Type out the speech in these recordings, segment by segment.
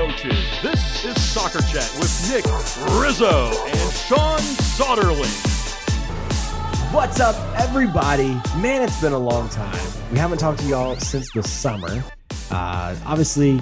coaches. This is Soccer Chat with Nick Rizzo and Sean Soderling. What's up, everybody? Man, it's been a long time. We haven't talked to y'all since the summer. Uh, obviously,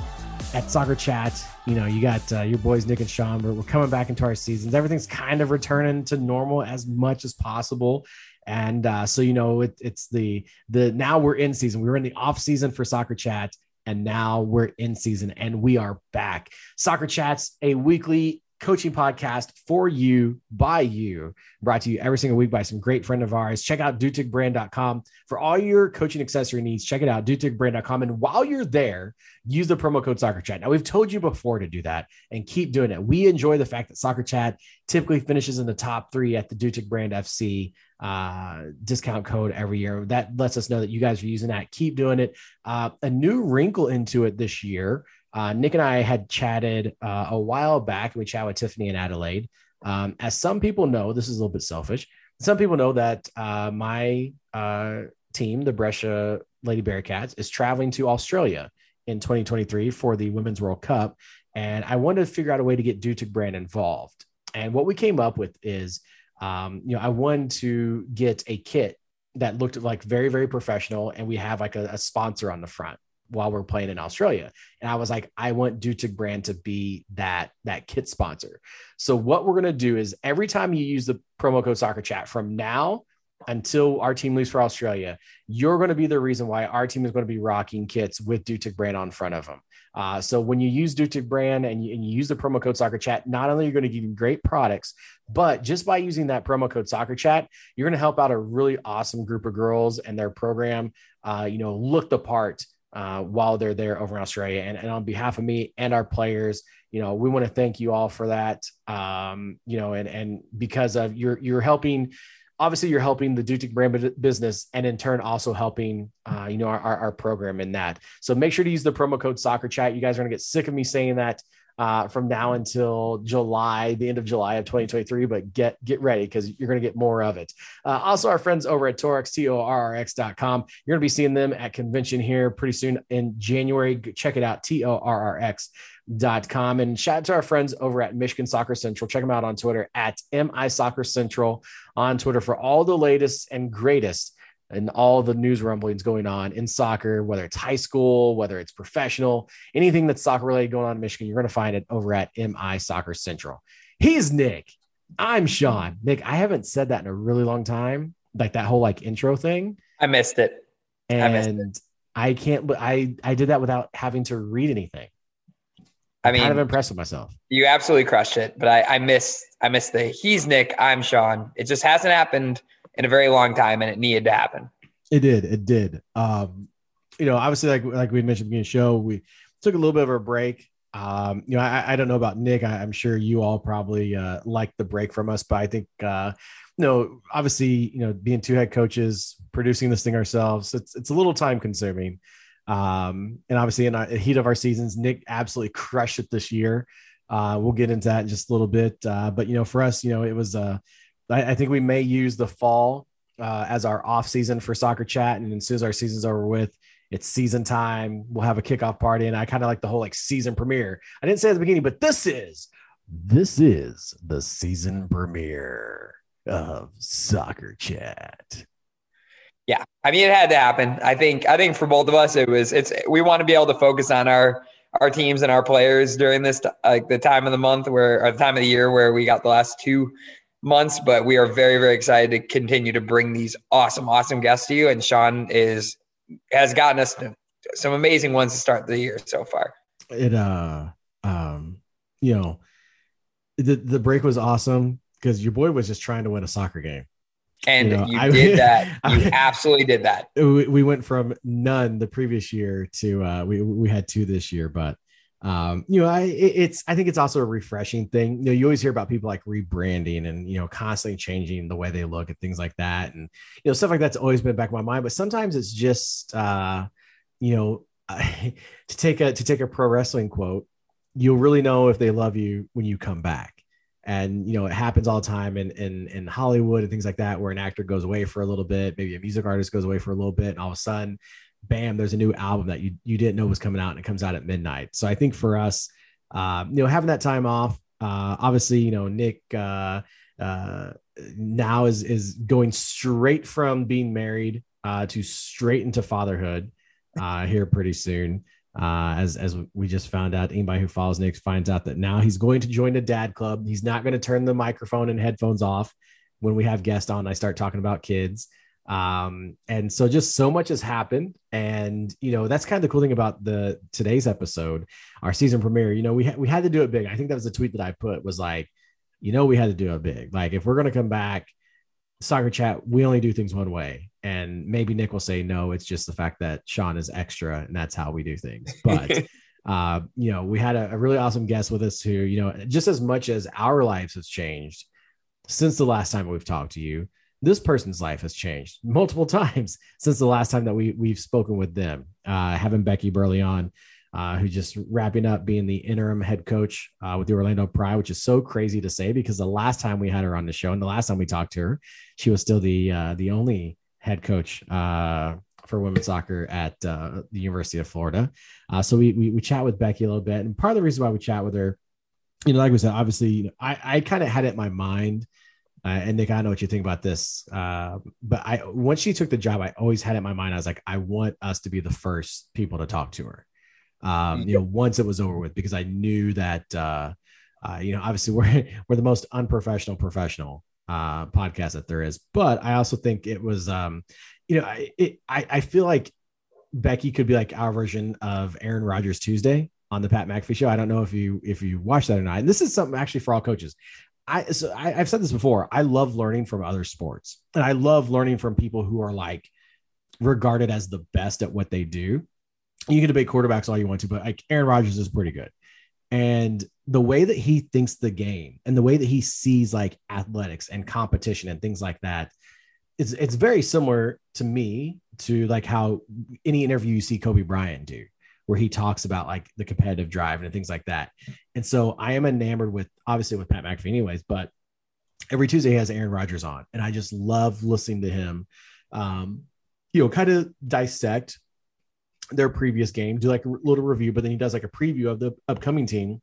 at Soccer Chat, you know, you got uh, your boys Nick and Sean. We're, we're coming back into our seasons. Everything's kind of returning to normal as much as possible. And uh, so, you know, it, it's the the now we're in season. We were in the off season for Soccer Chat, and now we're in season, and we are back. Soccer Chats, a weekly coaching podcast for you by you brought to you every single week by some great friend of ours. Check out dutigbrand.com for all your coaching accessory needs. Check it out dutigbrand.com and while you're there use the promo code soccer chat. Now we've told you before to do that and keep doing it. We enjoy the fact that soccer chat typically finishes in the top three at the dutig brand fc uh, discount code every year that lets us know that you guys are using that keep doing it uh, a new wrinkle into it this year uh, Nick and I had chatted uh, a while back. We chatted with Tiffany in Adelaide. Um, as some people know, this is a little bit selfish. Some people know that uh, my uh, team, the Brescia Lady Bearcats, is traveling to Australia in 2023 for the Women's World Cup. And I wanted to figure out a way to get Dutic brand involved. And what we came up with is, um, you know, I wanted to get a kit that looked like very, very professional. And we have like a, a sponsor on the front while we're playing in Australia. And I was like, I want Dutic brand to be that that kit sponsor. So what we're gonna do is every time you use the promo code soccer chat from now until our team leaves for Australia, you're going to be the reason why our team is going to be rocking kits with Dutic brand on front of them. Uh, so when you use Dutic brand and you, and you use the promo code soccer chat, not only are you going to give you great products, but just by using that promo code soccer chat, you're going to help out a really awesome group of girls and their program, uh, you know, look the part uh, while they're there over in Australia. And, and on behalf of me and our players, you know, we want to thank you all for that. Um, you know, and and because of you're you're helping, obviously you're helping the Dutic brand business, and in turn also helping, uh, you know, our, our, our program in that. So make sure to use the promo code Soccer Chat. You guys are gonna get sick of me saying that uh, from now until July, the end of July of 2023. But get get ready because you're going to get more of it. Uh, also, our friends over at Torrx, T O R R X.com. You're going to be seeing them at convention here pretty soon in January. Check it out, T O R R X. Dot com and shout out to our friends over at Michigan Soccer Central. Check them out on Twitter at MI Soccer Central on Twitter for all the latest and greatest and all the news rumblings going on in soccer, whether it's high school, whether it's professional, anything that's soccer related going on in Michigan, you're going to find it over at MI Soccer Central. He's Nick. I'm Sean. Nick, I haven't said that in a really long time, like that whole like intro thing. I missed it. And I, missed it. I can't, I, I did that without having to read anything. I mean, kind of impressed with myself. You absolutely crushed it, but I, I missed, I missed the he's Nick, I'm Sean. It just hasn't happened in a very long time, and it needed to happen. It did. It did. Um, you know, obviously, like like we mentioned in the show, we took a little bit of a break. Um, you know, I, I don't know about Nick. I, am sure you all probably uh, like the break from us, but I think uh, you know, obviously, you know, being two head coaches, producing this thing ourselves, it's it's a little time consuming. Um, and obviously, in the heat of our seasons, Nick absolutely crushed it this year. Uh, we'll get into that in just a little bit. Uh, but you know, for us, you know, it was uh, I, I think we may use the fall uh, as our off season for soccer chat. And as soon as our season's over with, it's season time. We'll have a kickoff party. And I kind of like the whole like season premiere. I didn't say at the beginning, but this is this is the season premiere of soccer chat. Yeah. I mean, it had to happen. I think, I think for both of us, it was, it's, we want to be able to focus on our, our teams and our players during this, like the time of the month where, or the time of the year where we got the last two months, but we are very, very excited to continue to bring these awesome, awesome guests to you. And Sean is has gotten us some amazing ones to start the year so far. It uh um you know the the break was awesome because your boy was just trying to win a soccer game. And you, know, you I, did that. You I, absolutely did that. We, we went from none the previous year to uh we we had two this year, but um you know i it's i think it's also a refreshing thing. You know you always hear about people like rebranding and you know constantly changing the way they look and things like that. And you know stuff like that's always been back in my mind but sometimes it's just uh you know to take a to take a pro wrestling quote you'll really know if they love you when you come back. And you know it happens all the time in in in hollywood and things like that where an actor goes away for a little bit maybe a music artist goes away for a little bit and all of a sudden bam, there's a new album that you you didn't know was coming out and it comes out at midnight. So I think for us, uh, you know, having that time off. Uh, obviously, you know, Nick uh, uh, now is is going straight from being married uh, to straight into fatherhood uh, here pretty soon. As as we just found out, anybody who follows Nick finds out that now he's going to join the dad club. He's not going to turn the microphone and headphones off when we have guests on. I start talking about kids. Um, and so just so much has happened. And you know, that's kind of the cool thing about the today's episode, our season premiere. You know, we ha- we had to do it big. I think that was a tweet that I put was like, you know, we had to do it big. Like if we're gonna come back, soccer chat, we only do things one way. And maybe Nick will say no, it's just the fact that Sean is extra and that's how we do things. But uh, you know, we had a, a really awesome guest with us who, you know, just as much as our lives has changed since the last time we've talked to you, this person's life has changed multiple times since the last time that we we've spoken with them. Uh, having Becky Burleigh on, uh, who's just wrapping up being the interim head coach uh, with the Orlando Pride, which is so crazy to say because the last time we had her on the show and the last time we talked to her, she was still the uh, the only head coach uh, for women's soccer at uh, the University of Florida. So we, we we chat with Becky a little bit, and part of the reason why we chat with her, you know, like we said, obviously, you know, I I kind of had it in my mind. Uh, and Nick, I know what you think about this. Uh, but I, once she took the job, I always had it in my mind. I was like, I want us to be the first people to talk to her um, you know, once it was over with, because I knew that, uh, uh, you know, obviously we're, we're the most unprofessional professional uh, podcast that there is, but I also think it was, um, you know, I, it, I, I feel like Becky could be like our version of Aaron Rodgers Tuesday on the Pat McAfee show. I don't know if you, if you watch that or not. And this is something actually for all coaches. I, so I, I've said this before. I love learning from other sports and I love learning from people who are like regarded as the best at what they do you can debate quarterbacks all you want to, but like Aaron Rodgers is pretty good. And the way that he thinks the game and the way that he sees like athletics and competition and things like that, it's it's very similar to me to like how any interview you see Kobe Bryant do, where he talks about like the competitive drive and things like that. And so I am enamored with obviously with Pat McAfee, anyways, but every Tuesday he has Aaron Rodgers on, and I just love listening to him. Um, you know, kind of dissect their previous game, do like a little review, but then he does like a preview of the upcoming team,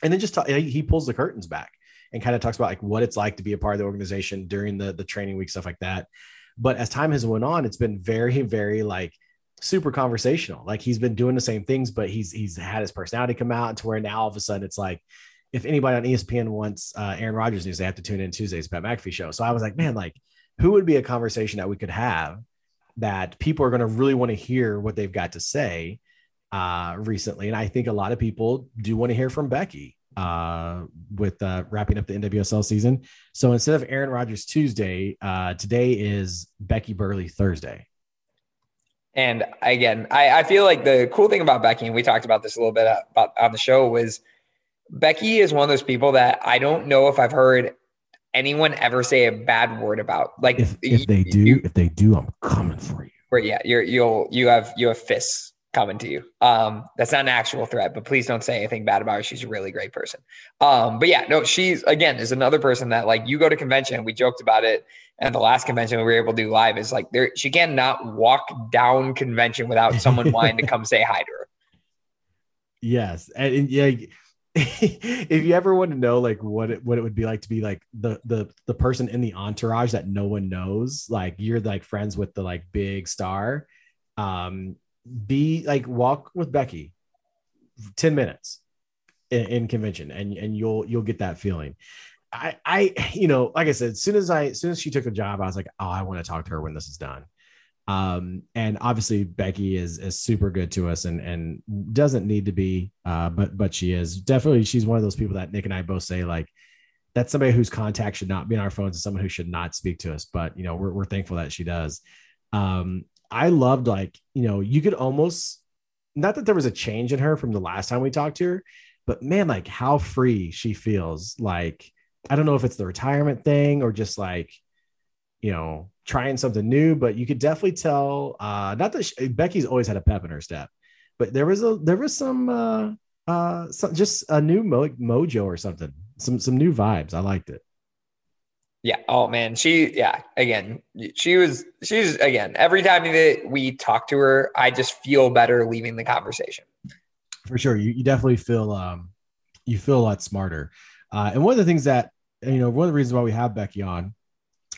and then just talk, he pulls the curtains back and kind of talks about like what it's like to be a part of the organization during the the training week stuff like that. But as time has went on, it's been very very like super conversational. Like he's been doing the same things, but he's he's had his personality come out to where now all of a sudden it's like if anybody on ESPN wants uh, Aaron Rodgers news, they have to tune in Tuesday's Pat McAfee show. So I was like, man, like who would be a conversation that we could have that people are going to really want to hear what they've got to say uh, recently. And I think a lot of people do want to hear from Becky uh, with uh, wrapping up the NWSL season. So instead of Aaron Rodgers Tuesday, uh, today is Becky Burleigh Thursday. And again, I, I feel like the cool thing about Becky, and we talked about this a little bit about on the show, was Becky is one of those people that I don't know if I've heard anyone ever say a bad word about. Like if, if they do, you, if they do, I'm coming for you. Where yeah, you're you'll you have you have fists coming to you. Um, that's not an actual threat, but please don't say anything bad about her. She's a really great person. Um, but yeah, no, she's again is another person that like you go to convention. We joked about it, and the last convention we were able to do live is like there. She cannot walk down convention without someone wanting to come say hi to her. Yes, and, and yeah if you ever want to know like what it, what it would be like to be like the the the person in the entourage that no one knows like you're like friends with the like big star um be like walk with becky 10 minutes in, in convention and and you'll you'll get that feeling i i you know like i said as soon as i as soon as she took the job i was like oh i want to talk to her when this is done um, and obviously Becky is is super good to us and and doesn't need to be, uh, but but she is definitely she's one of those people that Nick and I both say like that's somebody whose contact should not be on our phones and someone who should not speak to us. But you know we're we're thankful that she does. Um, I loved like you know you could almost not that there was a change in her from the last time we talked to her, but man, like how free she feels. Like I don't know if it's the retirement thing or just like you know trying something new, but you could definitely tell. Uh, not that she, Becky's always had a pep in her step, but there was a there was some uh, uh, some, just a new mo- mojo or something, some some new vibes. I liked it. Yeah. Oh man, she yeah. Again, she was she's again. Every time that we talk to her, I just feel better leaving the conversation. For sure, you, you definitely feel um you feel a lot smarter. Uh, and one of the things that you know, one of the reasons why we have Becky on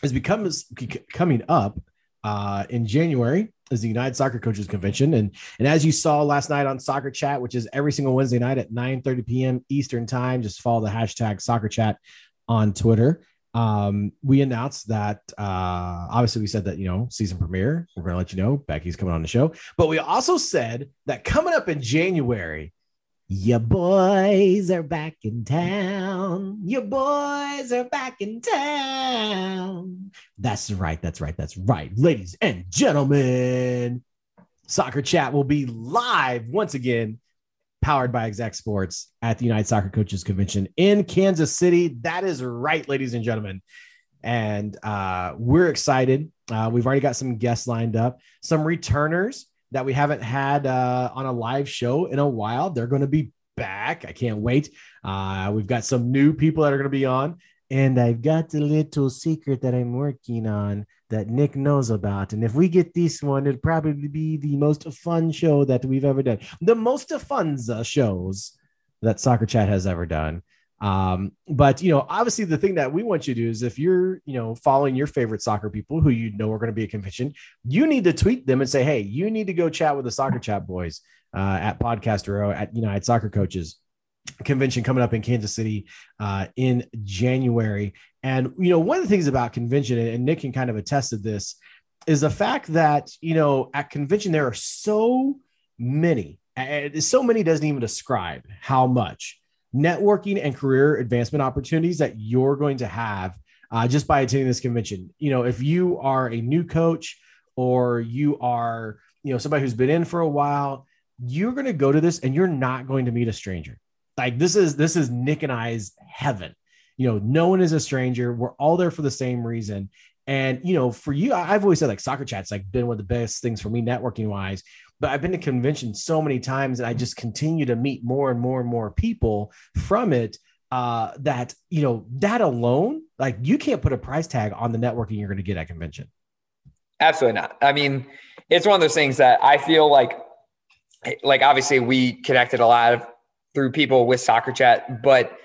is because coming up uh, in January is the United Soccer Coaches Convention, and and as you saw last night on Soccer Chat, which is every single Wednesday night at 9 30 p.m. Eastern Time, just follow the hashtag Soccer Chat on Twitter. Um, we announced that uh, obviously we said that you know season premiere. We're going to let you know Becky's coming on the show, but we also said that coming up in January your boys are back in town. Your boys are back in town. That's right. That's right. That's right. Ladies and gentlemen, Soccer Chat will be live once again, powered by Exact Sports at the United Soccer Coaches Convention in Kansas City. That is right, ladies and gentlemen. And uh, we're excited. Uh, we've already got some guests lined up, some returners that we haven't had uh, on a live show in a while. They're going to be back. I can't wait. Uh, we've got some new people that are going to be on. And I've got a little secret that I'm working on that Nick knows about. And if we get this one, it'll probably be the most fun show that we've ever done. The most fun shows that Soccer Chat has ever done. Um, but you know, obviously, the thing that we want you to do is if you're, you know, following your favorite soccer people who you know are going to be a convention, you need to tweet them and say, "Hey, you need to go chat with the Soccer Chat boys uh, at Podcaster at United Soccer Coaches." convention coming up in Kansas City uh, in January. And you know, one of the things about convention, and Nick can kind of attest to this, is the fact that you know at convention there are so many, so many doesn't even describe how much networking and career advancement opportunities that you're going to have uh, just by attending this convention. You know, if you are a new coach or you are, you know, somebody who's been in for a while, you're going to go to this and you're not going to meet a stranger. Like this is this is Nick and I's heaven. You know, no one is a stranger. We're all there for the same reason. And you know, for you, I've always said like soccer chats like been one of the best things for me networking wise but I've been to conventions so many times and I just continue to meet more and more and more people from it uh, that, you know, that alone, like you can't put a price tag on the networking you're going to get at convention. Absolutely not. I mean, it's one of those things that I feel like, like obviously we connected a lot of, through people with soccer chat, but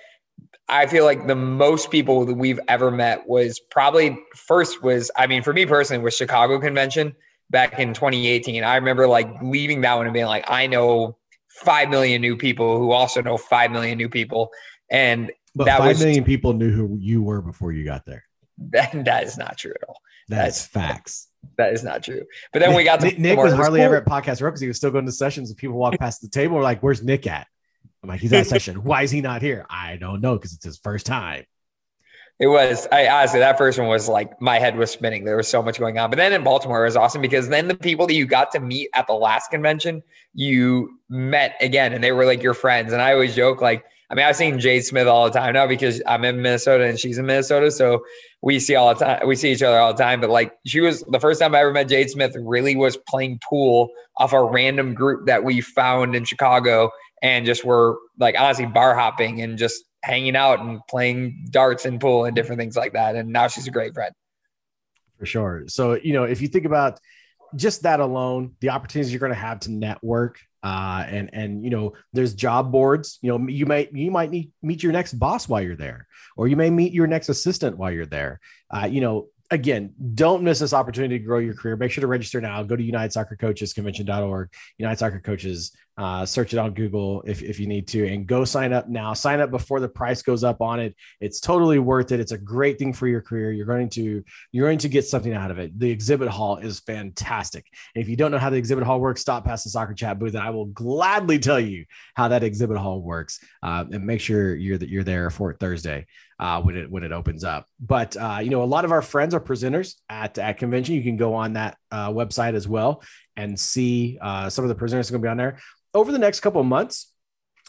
I feel like the most people that we've ever met was probably first was, I mean, for me personally was Chicago convention back in 2018. I remember like leaving that one and being like, I know 5 million new people who also know 5 million new people. And but that five was, million people knew who you were before you got there. That, that is not true at all. That's, That's facts. That is not true. But then we got Nick, Nick was hardly ever at Podcast Row because he was still going to sessions and people walk past the table. We're like, where's Nick at? I'm like, he's at a session. Why is he not here? I don't know because it's his first time. It was, I honestly, that first one was like my head was spinning. There was so much going on. But then in Baltimore, it was awesome because then the people that you got to meet at the last convention, you met again and they were like your friends. And I always joke, like, I mean, I've seen Jade Smith all the time now because I'm in Minnesota and she's in Minnesota. So we see all the time, we see each other all the time. But like, she was the first time I ever met Jade Smith, really was playing pool off a random group that we found in Chicago and just were like honestly bar hopping and just hanging out and playing darts and pool and different things like that. And now she's a great friend. For sure. So, you know, if you think about just that alone, the opportunities you're going to have to network, uh, and and you know, there's job boards. You know, you might you might need, meet your next boss while you're there, or you may meet your next assistant while you're there. Uh, you know, again, don't miss this opportunity to grow your career. Make sure to register now. Go to United Soccer Coaches Convention.org, United Soccer Coaches uh, search it on Google if, if you need to, and go sign up now. Sign up before the price goes up on it. It's totally worth it. It's a great thing for your career. You're going to you're going to get something out of it. The exhibit hall is fantastic. If you don't know how the exhibit hall works, stop past the soccer chat booth, and I will gladly tell you how that exhibit hall works. Uh, and make sure you're that you're there for Thursday uh, when it when it opens up. But uh, you know, a lot of our friends are presenters at at convention. You can go on that uh, website as well and see uh, some of the presenters going to be on there over the next couple of months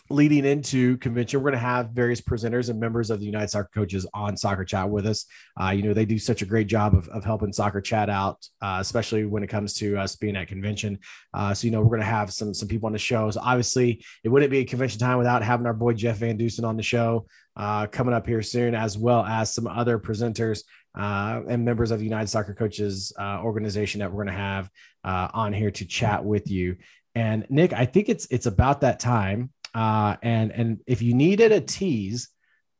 leading into convention, we're going to have various presenters and members of the United Soccer Coaches on Soccer Chat with us. Uh, you know, they do such a great job of, of helping Soccer Chat out, uh, especially when it comes to us being at convention. Uh, so, you know, we're going to have some some people on the show. So, obviously, it wouldn't be a convention time without having our boy Jeff Van Dusen on the show uh, coming up here soon, as well as some other presenters uh, and members of the United Soccer Coaches uh, organization that we're going to have uh, on here to chat with you. And Nick, I think it's it's about that time Uh, and and if you needed a tease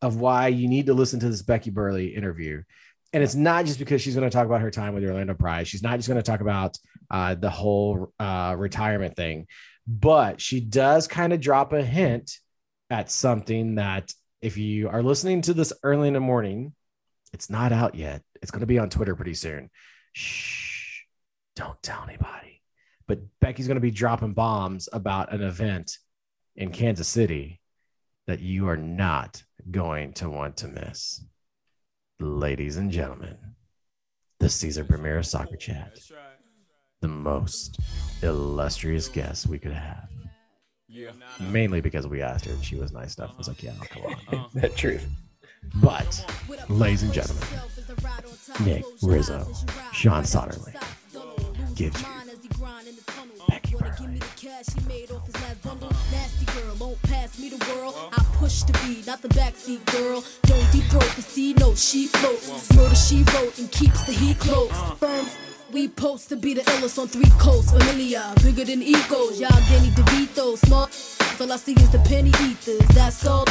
of why you need to listen to this Becky Burleigh interview, and it's not just because she's going to talk about her time with the Orlando Pride. She's not just going to talk about uh, the whole uh, retirement thing, but she does kind of drop a hint at something that if you are listening to this early in the morning, it's not out yet. It's going to be on Twitter pretty soon. Shh, don't tell anybody. But Becky's going to be dropping bombs about an event in Kansas City that you are not going to want to miss. Ladies and gentlemen, the Caesar premiere of Soccer Chat, the most illustrious guest we could have. Yeah. Mainly because we asked her and she was nice enough. I was like, yeah, come on. that truth. But, ladies and gentlemen, Nick Rizzo, Sean Soderling gives you Becky Burleigh. Nasty girl, won't pass me the world. I push the beat, not the backseat girl. Don't deep throat, cause see, no, she floats. Murder she wrote and keeps the heat close. Uh. Firm, we post to be the illest on three coasts. Familiar, bigger than egos. Y'all Danny DeVito, small. All I see is the penny ethers, that's all.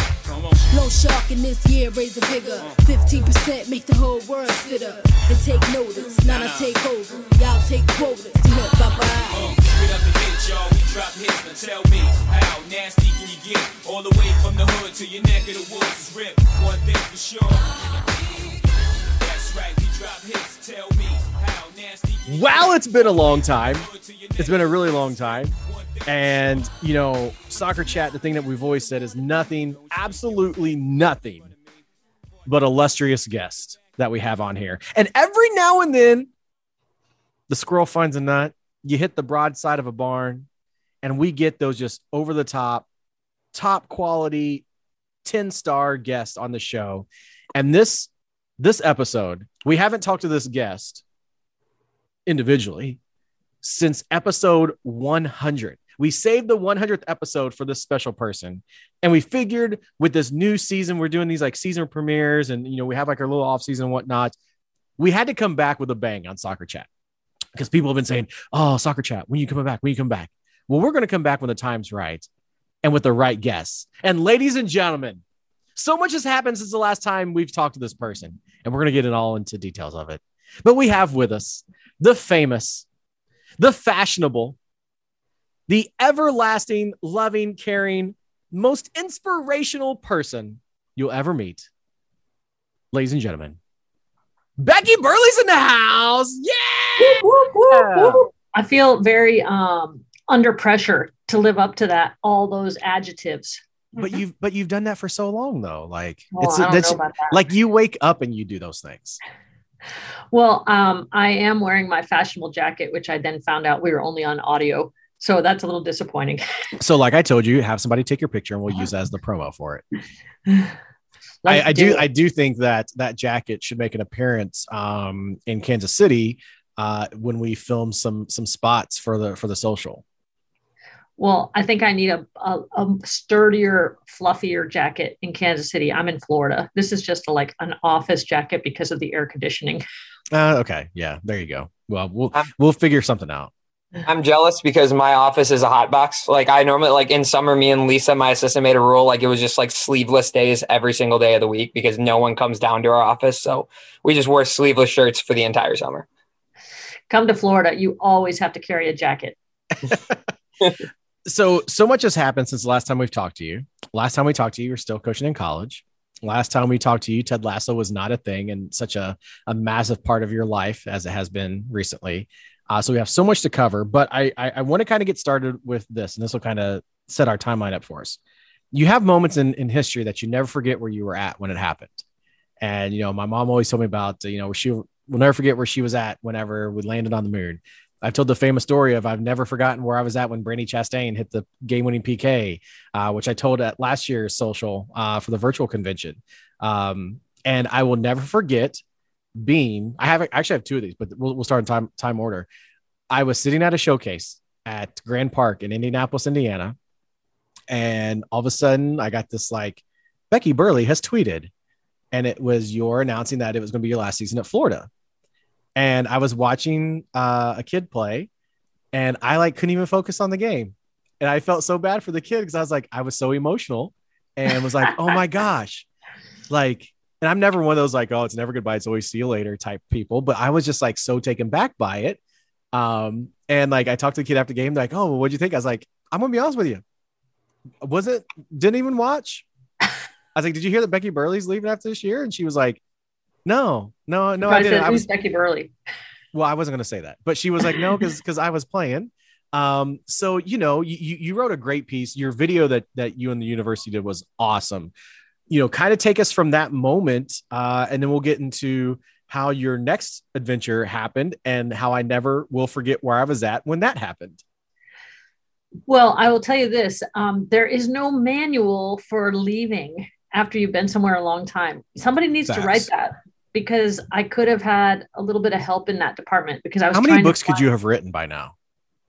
No shark in this year, raise the vigor. 15% make the whole world sit up and take notice. Now I take over, y'all take quotas. Bye bye. Get up and hit y'all, we drop hits. Now tell me, how nasty can you get? All the way from the hood to your neck of the woods is ripped. One thing for sure. That's right, we drop hits. Tell me, Wow, it's been a long time. It's been a really long time. And, you know, soccer chat, the thing that we've always said is nothing, absolutely nothing but illustrious guest that we have on here. And every now and then, the squirrel finds a nut, you hit the broadside of a barn, and we get those just over the top, top quality 10 star guests on the show. And this this episode, we haven't talked to this guest individually since episode 100. We saved the 100th episode for this special person. And we figured with this new season, we're doing these like season premieres and, you know, we have like our little off season and whatnot. We had to come back with a bang on Soccer Chat because people have been saying, Oh, Soccer Chat, when you coming back? When you come back? Well, we're going to come back when the time's right and with the right guests. And ladies and gentlemen, so much has happened since the last time we've talked to this person, and we're going to get it all into details of it. But we have with us the famous, the fashionable, the everlasting, loving, caring, most inspirational person you'll ever meet. Ladies and gentlemen, Becky Burleigh's in the house. Yeah. I feel very um, under pressure to live up to that, all those adjectives. But you've but you've done that for so long though. Like Well, it's I that's that. like you wake up and you do those things. Well, um, I am wearing my fashionable jacket, which I then found out we were only on audio. So that's a little disappointing. So, like I told you, have somebody take your picture and we'll use that as the promo for it. I, I do. I do think that that jacket should make an appearance um, in Kansas City uh, when we film some some spots for the for the social. Well, I think I need a, a, a sturdier, fluffier jacket in Kansas City. I'm in Florida. This is just a, like an office jacket because of the air conditioning. Uh, okay, yeah, there you go. Well, we'll we'll figure something out. I'm jealous because my office is a hot box. Like I normally like in summer, me and Lisa, my assistant, made a rule like it was just like sleeveless days every single day of the week because no one comes down to our office. So we just wore sleeveless shirts for the entire summer. Come to Florida, you always have to carry a jacket. so so much has happened since the last time we've talked to you. Last time we talked to you, you were still coaching in college. Last time we talked to you, Ted Lasso was not a thing and such a, a massive part of your life as it has been recently. Uh, so we have so much to cover, but I I, I want to kind of get started with this, and this will kind of set our timeline up for us. You have moments in, in history that you never forget where you were at when it happened. And you know, my mom always told me about you know she will never forget where she was at whenever we landed on the moon. I've told the famous story of I've never forgotten where I was at when Brandi Chastain hit the game-winning PK, uh, which I told at last year's social uh, for the virtual convention. Um, and I will never forget being. I have I actually have two of these, but we'll, we'll start in time time order. I was sitting at a showcase at Grand Park in Indianapolis, Indiana, and all of a sudden I got this like Becky Burleigh has tweeted, and it was your announcing that it was going to be your last season at Florida and I was watching uh, a kid play, and I like couldn't even focus on the game. and I felt so bad for the kid because I was like, I was so emotional and was like, oh my gosh. Like, and I'm never one of those like, oh, it's never goodbye, it's always see you later type people. But I was just like so taken back by it. Um, and like I talked to the kid after the game, they're like, oh, well, what'd you think? I was like, I'm gonna be honest with you. Was it didn't even watch? I was like, Did you hear that Becky Burleigh's leaving after this year? And she was like, No, no, no, I I didn't. said, I was Becky Burleigh? well, I wasn't gonna say that, but she was like, No, because because I was playing. Um, so you know, you you you wrote a great piece. Your video that that you and the university did was awesome. You know, kind of take us from that moment, uh, and then we'll get into how your next adventure happened and how I never will forget where I was at when that happened. Well, I will tell you this um, there is no manual for leaving after you've been somewhere a long time. Somebody needs to write that because I could have had a little bit of help in that department because I was How many books could you have written by now?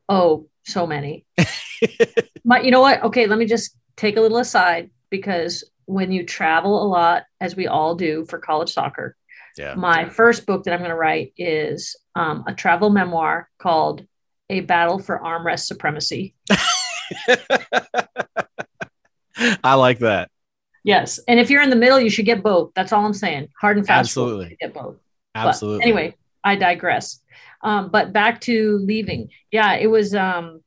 Oh, so many. but you know what? Okay, let me just take a little aside because when you travel a lot, as we all do for college soccer, Yeah. my first book that I'm going to write is um, a travel memoir called A Battle for Armrest Supremacy. I like that. Yes. And if you're in the middle, you should get both. That's all I'm saying. Hard and fast. Absolutely. Get both. Absolutely. But anyway, I digress. Um, but back to leaving. Yeah, it was um,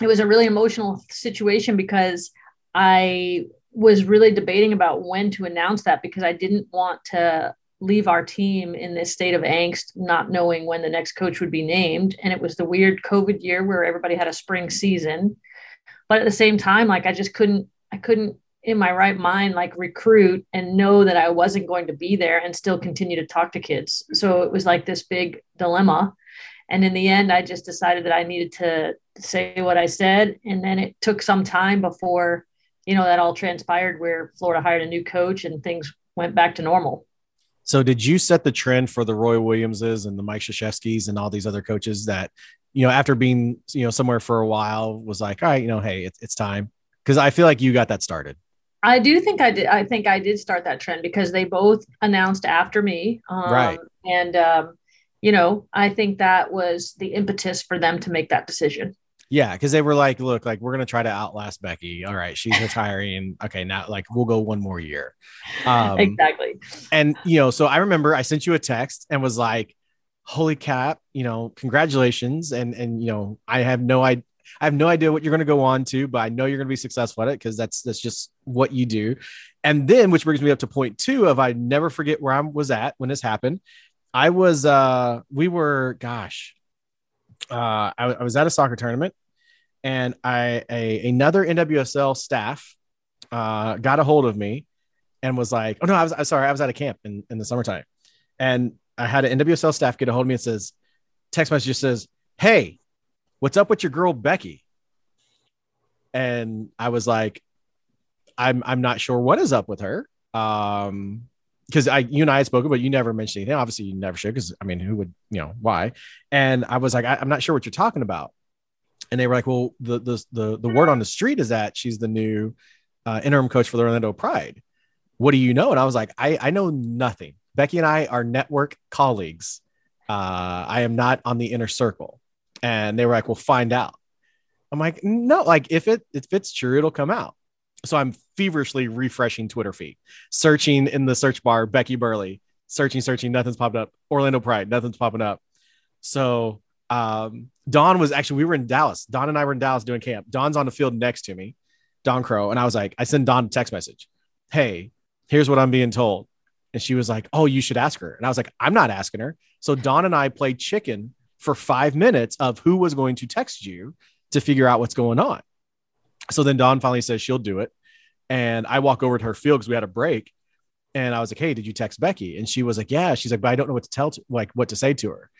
it was a really emotional situation because I was really debating about when to announce that because I didn't want to leave our team in this state of angst, not knowing when the next coach would be named. And it was the weird COVID year where everybody had a spring season. But at the same time, like I just couldn't, I couldn't in my right mind like recruit and know that I wasn't going to be there and still continue to talk to kids. So it was like this big dilemma. And in the end, I just decided that I needed to say what I said. And then it took some time before, you know, that all transpired where Florida hired a new coach and things went back to normal. So did you set the trend for the Roy Williamses and the Mike Krzyzewskis and all these other coaches that, you know, after being, you know, somewhere for a while was like, all right, you know, hey, it's, it's time. Cause I feel like you got that started. I do think I did. I think I did start that trend because they both announced after me. Um, Right. And, um, you know, I think that was the impetus for them to make that decision. Yeah. Cause they were like, look, like we're going to try to outlast Becky. All right. She's retiring. Okay. Now like we'll go one more year. Um, exactly. and you know, so I remember I sent you a text and was like, "Holy cap! You know, congratulations!" And and you know, I have no idea. I have no idea what you're going to go on to, but I know you're going to be successful at it because that's that's just what you do. And then, which brings me up to point two of I never forget where I was at when this happened. I was, uh, we were, gosh, uh, I, I was at a soccer tournament, and I a another NWSL staff uh, got a hold of me and was like, "Oh no, I was I'm sorry, I was at a camp in, in the summertime, and I had an NWSL staff get a hold of me and says, text message says, "Hey, what's up with your girl Becky?" And I was like, "I'm I'm not sure what is up with her." Um, because I you and I had spoken, but you never mentioned anything. Obviously, you never should, because I mean, who would you know why? And I was like, I, I'm not sure what you're talking about. And they were like, well, the the the the word on the street is that she's the new uh, interim coach for the Orlando Pride. What do you know? And I was like, I I know nothing. Becky and I are network colleagues. Uh, I am not on the inner circle. And they were like, well, find out. I'm like, no, like if it if it's true, it'll come out. So I'm feverishly refreshing Twitter feed, searching in the search bar Becky Burleigh, searching, searching, nothing's popped up. Orlando Pride, nothing's popping up. So um, Dawn was actually, we were in Dallas. Dawn and I were in Dallas doing camp. Dawn's on the field next to me, Dawn Crow. And I was like, I sent Dawn a text message. Hey, here's what I'm being told. And she was like, Oh, you should ask her. And I was like, I'm not asking her. So Dawn and I played chicken for five minutes of who was going to text you to figure out what's going on. So then Dawn finally says she'll do it. And I walk over to her field because we had a break. And I was like, Hey, did you text Becky? And she was like, Yeah. She's like, But I don't know what to tell, to, like, what to say to her.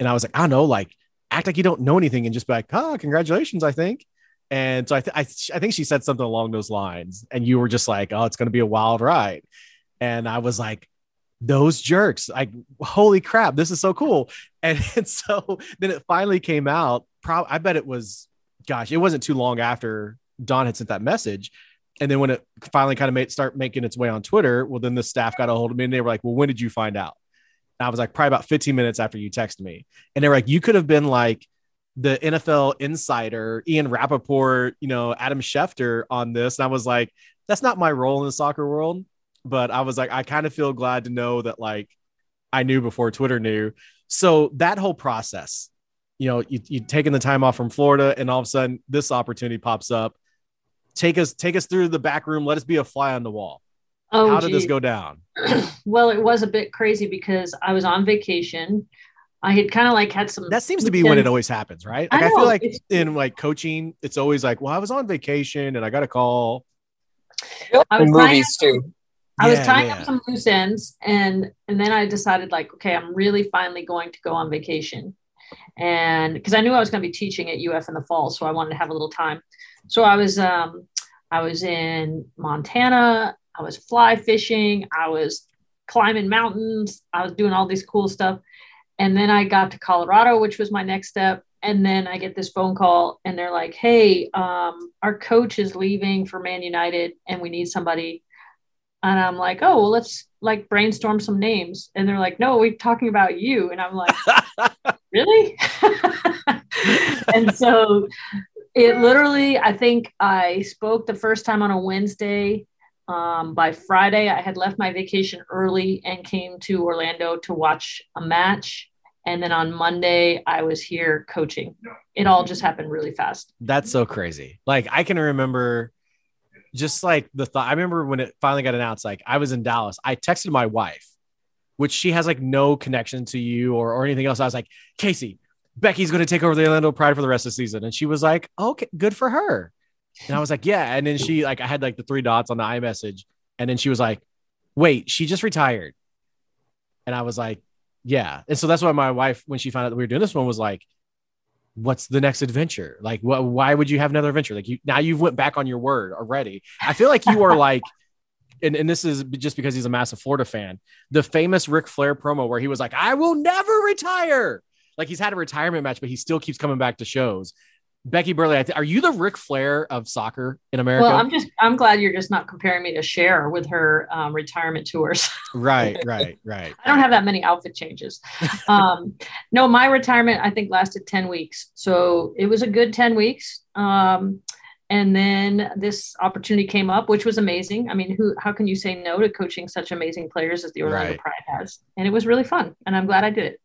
And I was like, I know, like, act like you don't know anything and just be like, Ah, congratulations, I think. And so I, th- I, I think she said something along those lines. And you were just like, Oh, it's going to be a wild ride. And I was like, those jerks, like, holy crap, this is so cool. And, and so then it finally came out. Pro- I bet it was, gosh, it wasn't too long after Dawn had sent that message. And then when it finally kind of made start making its way on Twitter, well, then the staff got a hold of me and they were like, Well, when did you find out? And I was like, probably about 15 minutes after you texted me. And they're like, you could have been like the NFL insider, Ian Rapoport, you know, Adam Schefter on this. And I was like, that's not my role in the soccer world. But I was like, I kind of feel glad to know that like I knew before Twitter knew. So that whole process, you know, you you taking the time off from Florida, and all of a sudden this opportunity pops up. Take us, take us through the back room. Let us be a fly on the wall. Oh, How did this go down? well, it was a bit crazy because I was on vacation. I had kind of like had some. That seems to be when it always happens, right? I Like I, know, feel like it's- in like coaching, it's always like, well, I was on vacation and I got a call. I was In trying movies too. I was tying yeah. up some loose ends, and and then I decided like, okay, I'm really finally going to go on vacation, and because I knew I was going to be teaching at UF in the fall, so I wanted to have a little time. So I was um I was in Montana. I was fly fishing. I was climbing mountains. I was doing all these cool stuff, and then I got to Colorado, which was my next step. And then I get this phone call, and they're like, "Hey, um, our coach is leaving for Man United, and we need somebody." And I'm like, oh, well, let's like brainstorm some names. And they're like, no, we're talking about you. And I'm like, really? and so it literally, I think I spoke the first time on a Wednesday. Um, by Friday, I had left my vacation early and came to Orlando to watch a match. And then on Monday, I was here coaching. It all just happened really fast. That's so crazy. Like I can remember just like the thought. I remember when it finally got announced, like I was in Dallas. I texted my wife, which she has like no connection to you or, or anything else. I was like, Casey, Becky's going to take over the Orlando Pride for the rest of the season. And she was like, okay, good for her. And I was like, yeah. And then she like, I had like the three dots on the iMessage. And then she was like, wait, she just retired. And I was like, yeah. And so that's why my wife, when she found out that we were doing this one, was like, what's the next adventure? Like, what, why would you have another adventure? Like you, now you've went back on your word already. I feel like you are like, and, and this is just because he's a massive Florida fan, the famous Ric Flair promo where he was like, I will never retire. Like he's had a retirement match, but he still keeps coming back to shows. Becky Burleigh, are you the Ric Flair of soccer in America? Well, I'm just, I'm glad you're just not comparing me to Cher with her um, retirement tours. right, right, right. I don't have that many outfit changes. Um, no, my retirement I think lasted ten weeks, so it was a good ten weeks. Um, and then this opportunity came up, which was amazing. I mean, who? How can you say no to coaching such amazing players as the Orlando Right. Pride has? And it was really fun, and I'm glad I did it.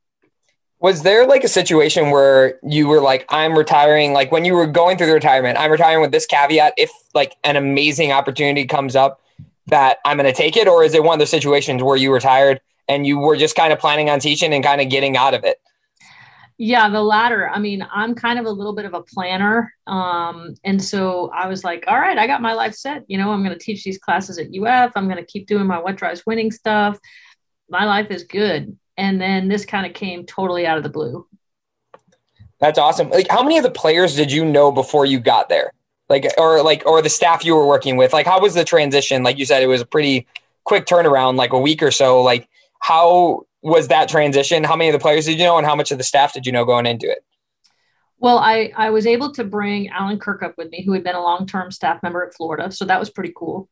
Was there like a situation where you were like, I'm retiring? Like when you were going through the retirement, I'm retiring with this caveat. If like an amazing opportunity comes up, that I'm going to take it, or is it one of those situations where you retired and you were just kind of planning on teaching and kind of getting out of it? Yeah, the latter. I mean, I'm kind of a little bit of a planner. Um, and so I was like, all right, I got my life set. You know, I'm going to teach these classes at UF. I'm going to keep doing my what drives winning stuff. My life is good. And then this kind of came totally out of the blue. That's awesome. Like, how many of the players did you know before you got there? Like, or like, or the staff you were working with? Like, how was the transition? Like you said, it was a pretty quick turnaround, like a week or so. Like, how was that transition? How many of the players did you know, and how much of the staff did you know going into it? Well, I, I was able to bring Alan Kirkup with me, who had been a long term staff member at Florida. So that was pretty cool.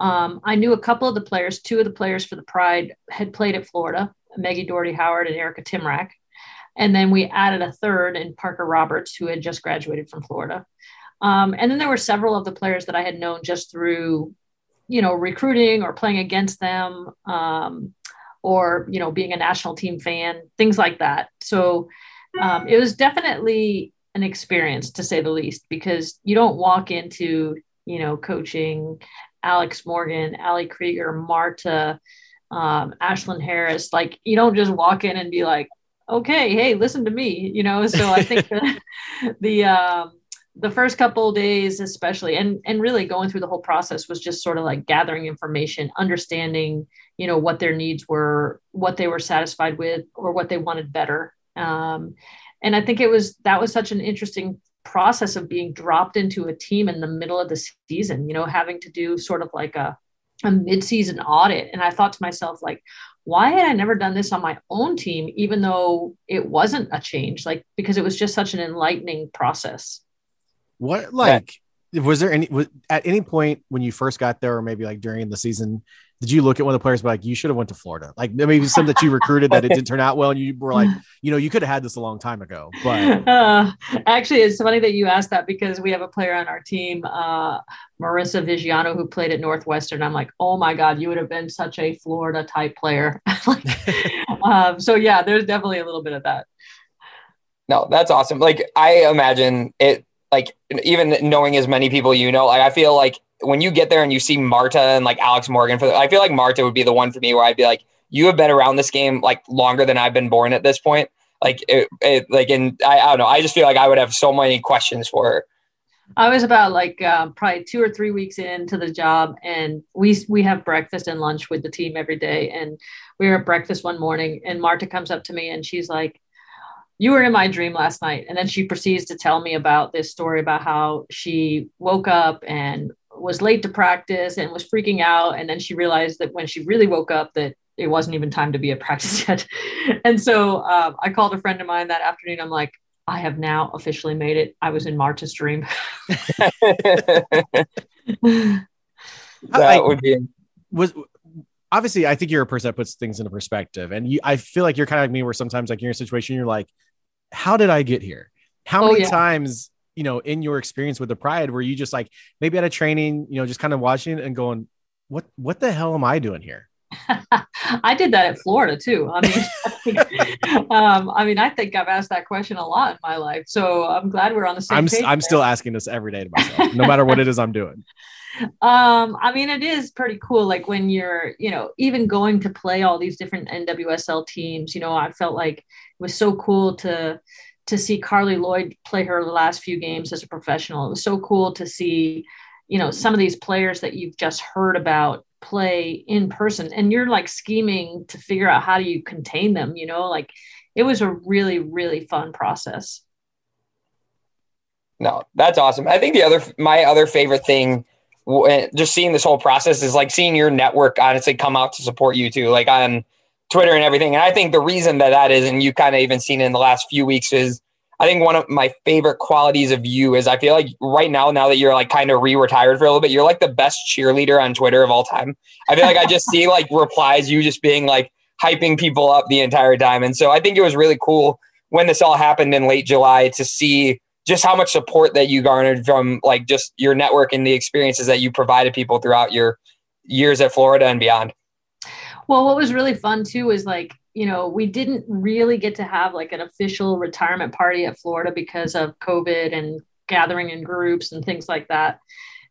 Um, I knew a couple of the players, two of the players for the Pride had played at Florida, Meggie Dougherty Howard and Erika Tymrak. And then we added a third in Parker Roberts, who had just graduated from Florida. Um, and then there were several of the players that I had known just through, you know, recruiting or playing against them, um, or you know, being a national team fan, things like that. So um, it was definitely an experience to say the least, because you don't walk into, you know, coaching Alex Morgan, Ali Krieger, Marta, um, Ashlyn Harris. Like you don't just walk in and be like, okay, hey, listen to me, you know. So I think the the um, the first couple of days, especially, and and really going through the whole process was just sort of like gathering information, understanding, you know, what their needs were, what they were satisfied with, or what they wanted better. Um, and I think it was that was such an interesting process of being dropped into a team in the middle of the season, you know, having to do sort of like a a mid-season audit and i thought to myself like why had i never done this on my own team even though it wasn't a change? Like because it was just such an enlightening process. What like was there any was, at any point when you first got there, or maybe like during the season, did you look at one of the players and like, you should have went to Florida? Like maybe some that you recruited that it didn't turn out well, and you were like, you know, you could have had this a long time ago. But Uh, actually, it's funny that you asked that because we have a player on our team, uh, Marisa Viggiano, who played at Northwestern. I'm like, oh my God, you would have been such a Florida type player. like, um, so yeah, there's definitely a little bit of that. No, that's awesome. Like I imagine it like even knowing as many people you know, like I feel like when you get there and you see Marta and like Alex Morgan for the, I feel like Marta would be the one for me where I'd be like, you have been around this game like longer than I've been born at this point. Like it, it like and I, I don't know. I just feel like I would have so many questions for her. I was about like uh, probably two or three weeks into the job, and we we have breakfast and lunch with the team every day. And we were at breakfast one morning, and Marta comes up to me and she's like, "You were in my dream last night." And then she proceeds to tell me about this story about how she woke up and was late to practice and was freaking out, and then she realized that when she really woke up that it wasn't even time to be at practice yet. and so um, I called a friend of mine that afternoon. I'm like, I have now officially made it. I was in Marta's dream. that I- would be was obviously I think you're a person that puts things into perspective, and you I feel like you're kind of like me, where sometimes like you're in a situation, you're like, how did I get here? How Oh, many yeah. times you know in your experience with the Pride were you just like maybe at a training, you know, just kind of watching and going, what what the hell am I doing here? I did that at Florida too. I mean, um, I mean, I think I've asked that question a lot in my life. So I'm glad we're on the same I'm page. I'm there. still asking this every day to myself, no matter what it is I'm doing. Um, I mean, it is pretty cool. Like when you're, you know, even going to play all these different NWSL teams, you know, I felt like it was so cool to to see Carli Lloyd play her last few games as a professional. It was so cool to see, you know, some of these players that you've just heard about play in person and you're like scheming to figure out how do you contain them, you know, like it was a really, really fun process. No, that's awesome. I think the other, my other favorite thing, eh, just seeing this whole process is like seeing your network honestly come out to support you too, like on Twitter and everything. And I think the reason that that is, and you kind of even seen in the last few weeks, is I think one of my favorite qualities of you is I feel like right now, now that you're like kind of re-retired for a little bit, you're like the best cheerleader on Twitter of all time. I feel like I just see like replies, you just being like hyping people up the entire time. And so I think it was really cool when this all happened in late July to see just how much support that you garnered from like just your network and the experiences that you provided people throughout your years at Florida and beyond. Well, what was really fun too is like, you know, we didn't really get to have like an official retirement party at Florida because of COVID and gathering in groups and things like that.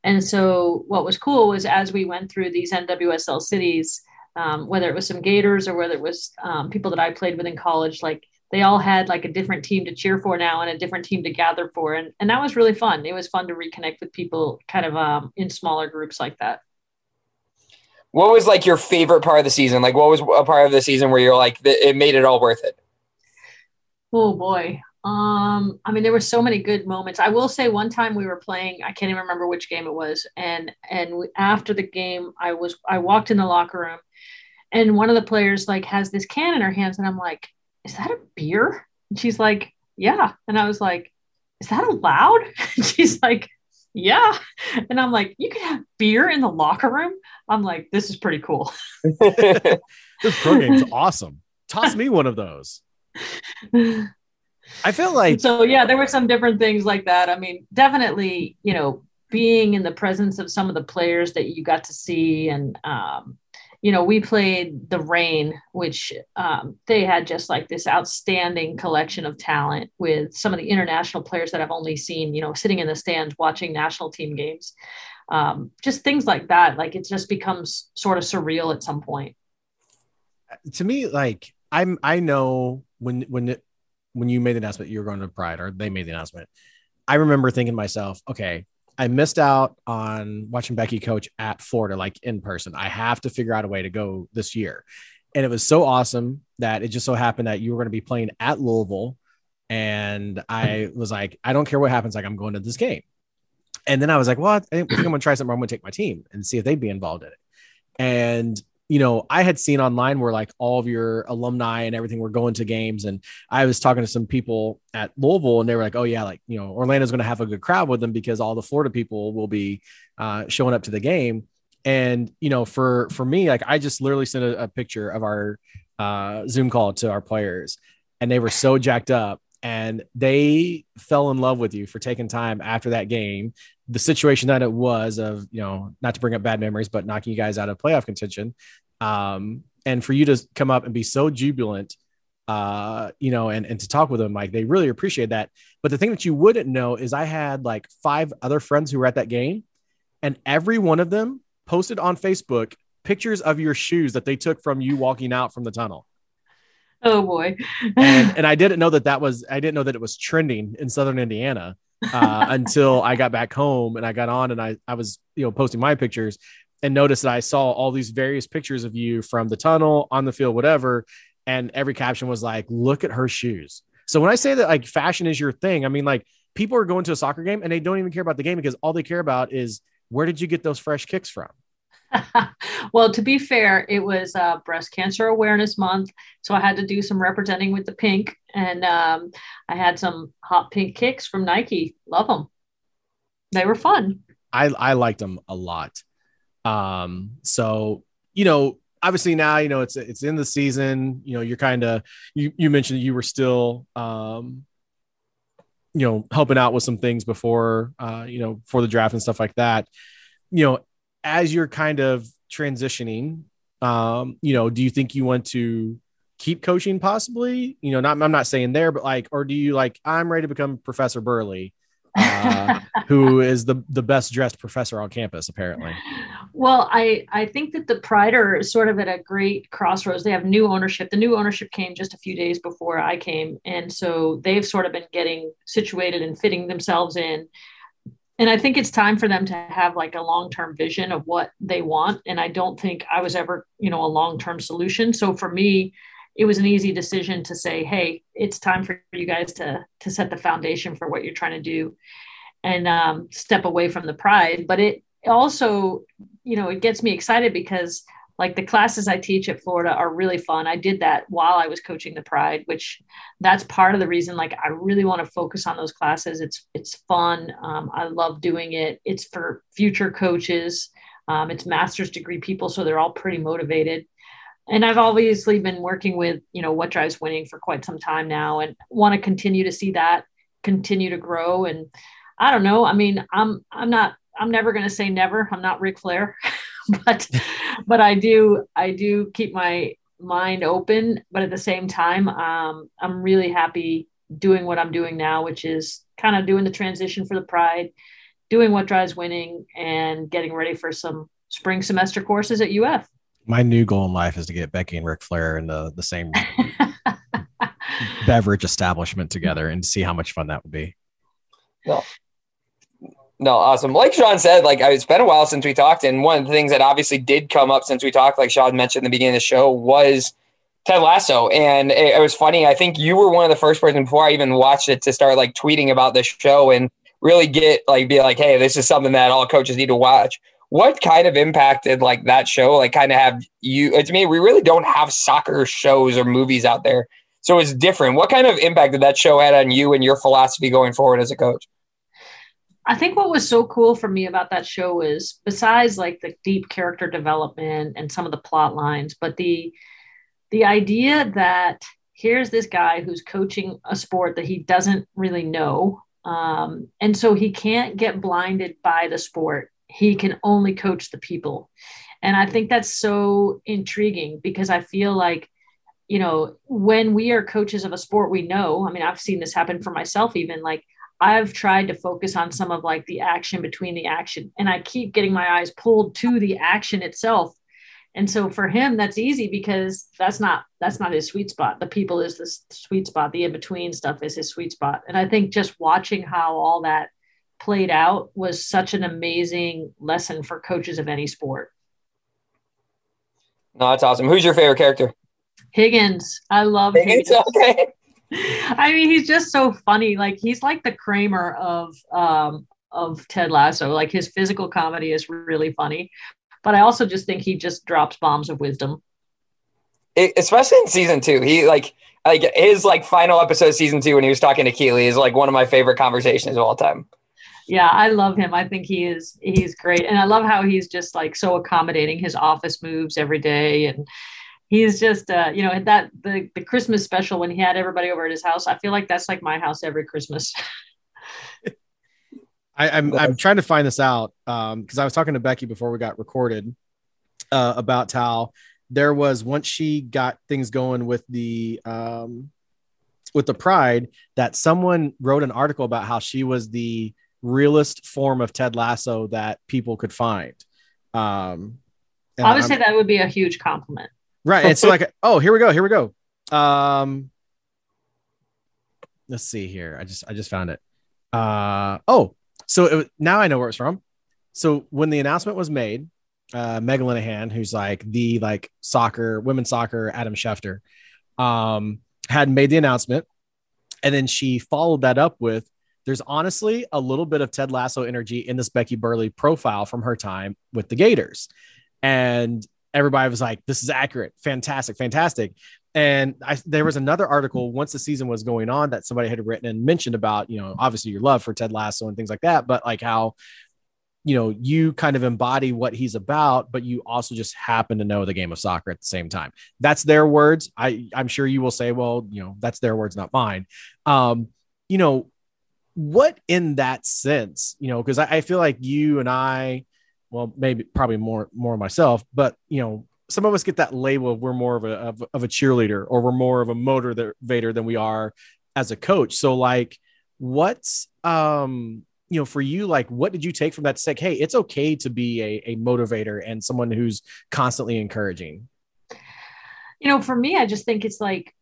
And so, what was cool was as we went through these NWSL cities, um, whether it was some Gators or whether it was um, people that I played with in college, like they all had like a different team to cheer for now and a different team to gather for. And, and that was really fun. It was fun to reconnect with people kind of um, in smaller groups like that. What was like your favorite part of the season? Like, what was a part of the season where you're like, it made it all worth it? Oh boy. Um, I mean, there were so many good moments. I will say one time we were playing, I can't even remember which game it was. And, and we, after the game, I was, I walked in the locker room and one of the players like has this can in her hands. And I'm like, is that a beer? And she's like, yeah. And I was like, is that allowed? She's like, yeah. And I'm like, you can have beer in the locker room. I'm like, this is pretty cool. This pro game's awesome. Toss me one of those. I feel like so yeah there were some different things like that i mean definitely you know being in the presence of some of the players that you got to see and um, you know we played the Reign which um, they had just like this outstanding collection of talent with some of the international players that i've only seen you know sitting in the stands watching national team games um, just things like that like it just becomes sort of surreal at some point to me, like I'm, I know when when it, when you made the announcement you were going to Pride, or they made the announcement. I remember thinking to myself, okay, I missed out on watching Becky coach at Florida, like in person. I have to figure out a way to go this year, and it was so awesome that it just so happened that you were going to be playing at Louisville, and I was like, I don't care what happens, like I'm going to this game. And then I was like, well, I think I'm going to try something. I'm going to take my team and see if they'd be involved in it. And you know, I had seen online where like all of your alumni and everything were going to games. And I was talking to some people at Louisville and they were like, oh, yeah, like, you know, Orlando's going to have a good crowd with them because all the Florida people will be uh, showing up to the game. and you know, for for me, like I just literally sent a, a picture of our uh, Zoom call to our players, and they were so jacked up, and they fell in love with you for taking time after that game. The situation that it was of you know, not to bring up bad memories, but knocking you guys out of playoff contention, um, and for you to come up and be so jubilant uh, you know, and, and to talk with them, like they really appreciate that. But the thing that you wouldn't know is I had like five other friends who were at that game, and every one of them posted on Facebook pictures of your shoes that they took from you walking out from the tunnel. Oh boy. And, and I didn't know that that was, I didn't know that it was trending in Southern Indiana uh, until I got back home and I got on and I, I was, you know, posting my pictures and noticed that I saw all these various pictures of you from the tunnel on the field, whatever and every caption was like, "Look at her shoes." So when I say that like fashion is your thing, I mean like people are going to a soccer game and they don't even care about the game because all they care about is where did you get those fresh kicks from? well, to be fair, it was uh, Breast Cancer Awareness Month, so I had to do some representing with the pink, and um, I had some hot pink kicks from Nike. Love them; they were fun. I I liked them a lot. Um, so you know, obviously now you know it's it's in the season you know you're kind of you you mentioned you were still um you know helping out with some things before uh you know for the draft and stuff like that you know as you're kind of transitioning um you know do you think you want to keep coaching possibly? You know not i'm not saying there but like or do you like i'm ready to become professor Burleigh uh, who is the the best dressed professor on campus apparently. Well i i think that the pride are sort of at a great crossroads. They have new ownership. The new ownership came just a few days before i came. And so they've sort of been getting situated and fitting themselves in and i think it's time for them to have like a long-term vision of what they want and i don't think i was ever you know a long-term solution so for me it was an easy decision to say, hey, it's time for you guys to to set the foundation for what you're trying to do, and um, step away from the pride. But it also, you know, it gets me excited because like the classes I teach at Florida are really fun. I did that while I was coaching the Pride, which that's part of the reason. Like I really want to focus on those classes. It's it's fun. Um, I love doing it. It's for future coaches. Um, it's master's degree people, so they're all pretty motivated and I've obviously been working with, you know, what drives winning for quite some time now and want to continue to see that continue to grow. And I don't know. I mean, I'm, I'm not, I'm never going to say never. I'm not Ric Flair, but, but I do, I do keep my mind open. But at the same time, um, I'm really happy doing what I'm doing now, which is kind of doing the transition for the pride, doing what drives winning and getting ready for some spring semester courses at UF my new goal in life is to get Becky and Ric Flair in the, the same beverage establishment together and see how much fun that would be. No. No, awesome. Like Sean said, like it's been a while since we talked, and one of the things that obviously did come up since we talked, like Sean mentioned in the beginning of the show, was Ted Lasso. And it, it was funny. I think you were one of the first person before I even watched it to start like tweeting about this show and really get like be like, hey, this is something that all coaches need to watch what kind of impact did like that show like kind of have you uh, to me we really don't have soccer shows or movies out there so it's different what kind of impact did that show had on you and your philosophy going forward as a coach i think what was so cool for me about that show is besides like the deep character development and some of the plot lines but the the idea that here's this guy who's coaching a sport that he doesn't really know um, and so he can't get blinded by the sport he can only coach the people. And I think that's so intriguing because I feel like, you know, when we are coaches of a sport, we know, I mean, I've seen this happen for myself, even like I've tried to focus on some of like the action between the action, and I keep getting my eyes pulled to the action itself. And so for him, that's easy because that's not that's not his sweet spot. The people is the sweet spot. The in between stuff is his sweet spot. And I think just watching how all that played out was such an amazing lesson for coaches of any sport. No, that's awesome. Who's your favorite character? Higgins. I love Higgins. Higgins. Okay. I mean, he's just so funny. Like he's like the Kramer of um of Ted Lasso. Like his physical comedy is really funny, but I also just think he just drops bombs of wisdom. It, especially in season two, he like like his like final episode of season two when he was talking to Keeley is like one of my favorite conversations of all time. yeah, I love him. I think he is he's great, and I love how he's just like so accommodating. His office moves every day, and he's just uh, you know that the the Christmas special when he had everybody over at his house. I feel like that's like my house every Christmas. I, I'm I'm trying to find this out because I was talking to Becky before we got recorded uh, about how there was once she got things going with the um, with the Pride that someone wrote an article about how she was the realest form of Ted Lasso that people could find. Um, I would I'm- say that would be a huge compliment. Right. It's like, oh, here we go. Here we go. Um, let's see here. I just, I just found it. Uh, oh, so it, now I know where it's from. So when the announcement was made, uh, Megan Linehan, who's like the like soccer, women's soccer, Adam Schefter, um, had made the announcement, and then she followed that up with, "There's honestly a little bit of Ted Lasso energy in this Becky Burleigh profile from her time with the Gators," and everybody was like, "This is accurate, fantastic, fantastic." And I, there was another article once the season was going on that somebody had written and mentioned about, you know, obviously your love for Ted Lasso and things like that, but like how, you know, you kind of embody what he's about, but you also just happen to know the game of soccer at the same time. That's their words. I, I'm sure you will say, well, you know, that's their words, not mine. Um, you know, what in that sense, you know, because I, I feel like you and I, well, maybe probably more more myself, but you know, some of us get that label of we're more of a of, of a cheerleader or we're more of a motivator than we are as a coach. So like what's um you know for you like what did you take from that to say hey it's okay to be a, a motivator and someone who's constantly encouraging you know for me i just think it's like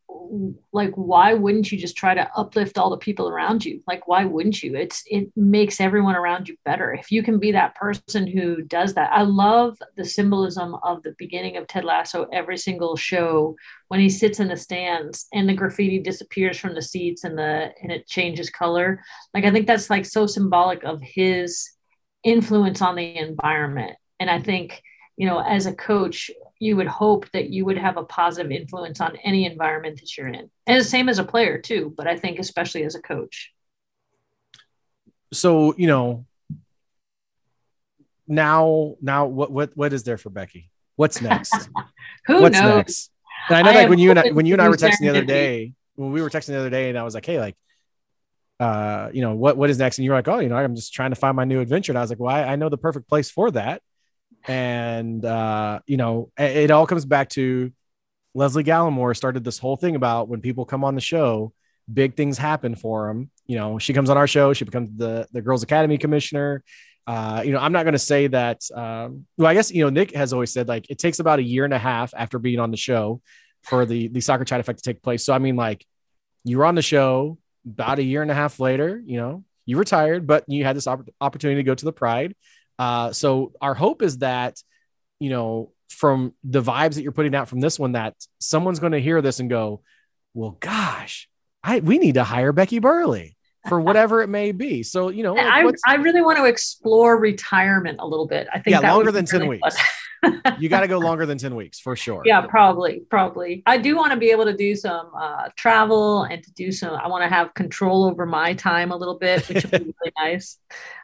like why wouldn't you just try to uplift all the people around you? Like why wouldn't you? It's it makes everyone around you better. If you can be that person who does that. I love the symbolism of the beginning of ted lasso every single show when he sits in the stands and the graffiti disappears from the seats and the and it changes color. Like i think that's like so symbolic of his influence on the environment. And i think you know as a coach you would hope that you would have a positive influence on any environment that you're in. And the same as a player too, but I think especially as a coach. so you know now now what what what is there for becky what's next Who what's knows? next and i know I like when you and I, when you and i were texting the other day when we were texting the other day and i was like hey like uh you know what what is next and you're like oh you know i'm just trying to find my new adventure and i was like well i, I know the perfect place for that and uh you know it, all comes back to leslie gallimore started this whole thing about when people come on the show big things happen for them you know she comes on our show she becomes the the girls academy commissioner uh, you know, I'm not going to say that. Um, well, I guess you know Nick has always said like it takes about a year and a half after being on the show for the the soccer chat effect to take place. So I mean, like you were on the show about a year and a half later. You know, you retired, but you had this opp- opportunity to go to the Pride. Uh, so our hope is that you know from the vibes that you're putting out from this one that someone's going to hear this and go, well, gosh, I we need to hire Becky Burleigh for whatever it may be. So you know, like, I, I really want to explore retirement a little bit. I think Yeah, that longer than 10 weeks. fun. you got to go longer than 10 weeks for sure. yeah, probably, probably. I do want to be able to do some uh, travel and to do some. I want to have control over my time a little bit, which would be really nice.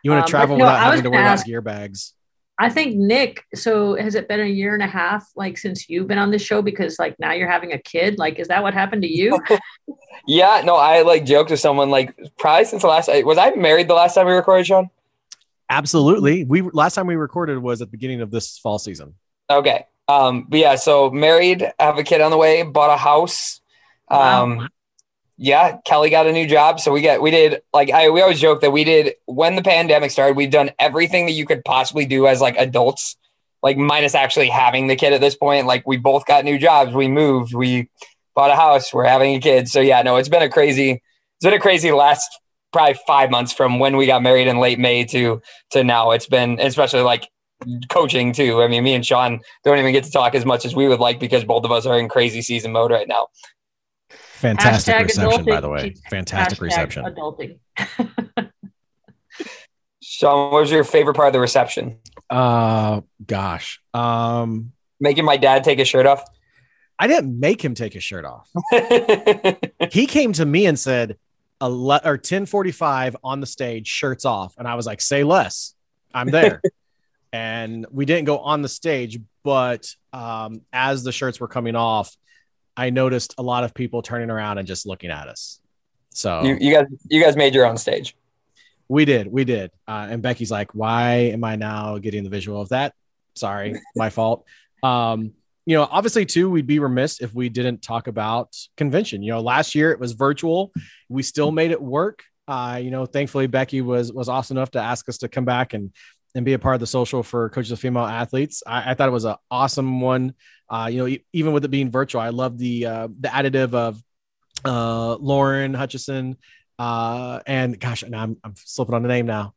You want Um, to but, travel you know, without I was having to worry gonna about ask- gear bags. I think Nick. So has it been a year and a half, like since you've been on this show? Because like now you're having a kid. Like, is that what happened to you? Yeah, no, I like joked with someone like probably since the last was I married the last time we recorded, Sean? Absolutely. We last time we recorded was at the beginning of this fall season. Okay. Um, but yeah, so married, have a kid on the way, bought a house. Wow. Um, yeah, Kelly got a new job. So we got, we did like, I, we always joke that we did when the pandemic started, we've done everything that you could possibly do as like adults, like minus actually having the kid at this point. Like we both got new jobs. We moved, we bought a house, we're having a kid. So yeah, no, it's been a crazy, it's been a crazy last probably five months from when we got married in late May to, to now it's been, especially like coaching too. I mean, me and Sean don't even get to talk as much as we would like because both of us are in crazy season mode right now. Fantastic Hashtag reception, by the way. Fantastic Hashtag reception. Adulting. Sean, what was your favorite part of the reception? Uh gosh. Um Making my dad take his shirt off. I didn't make him take his shirt off. He came to me and said, ele- or 1045 on the stage, shirts off. And I was like, say less. I'm there. and we didn't go on the stage, but um, as the shirts were coming off, I noticed a lot of people turning around and just looking at us. So You, you guys, you guys made your own stage. we did, we did. Uh, and Becky's like, why am I now getting the visual of that? Sorry, my fault. Um, you know, obviously, too, we'd be remiss if we didn't talk about convention. You know, last year it was virtual. We still made it work. Uh, you know, thankfully Becky was was awesome enough to ask us to come back and and be a part of the social for coaches of female athletes. I, I thought it was an awesome one. Uh, you know, e- even with it being virtual, I love the uh, the additive of uh, Lauren Hutchison uh, and gosh, now I'm, I'm slipping on the name now.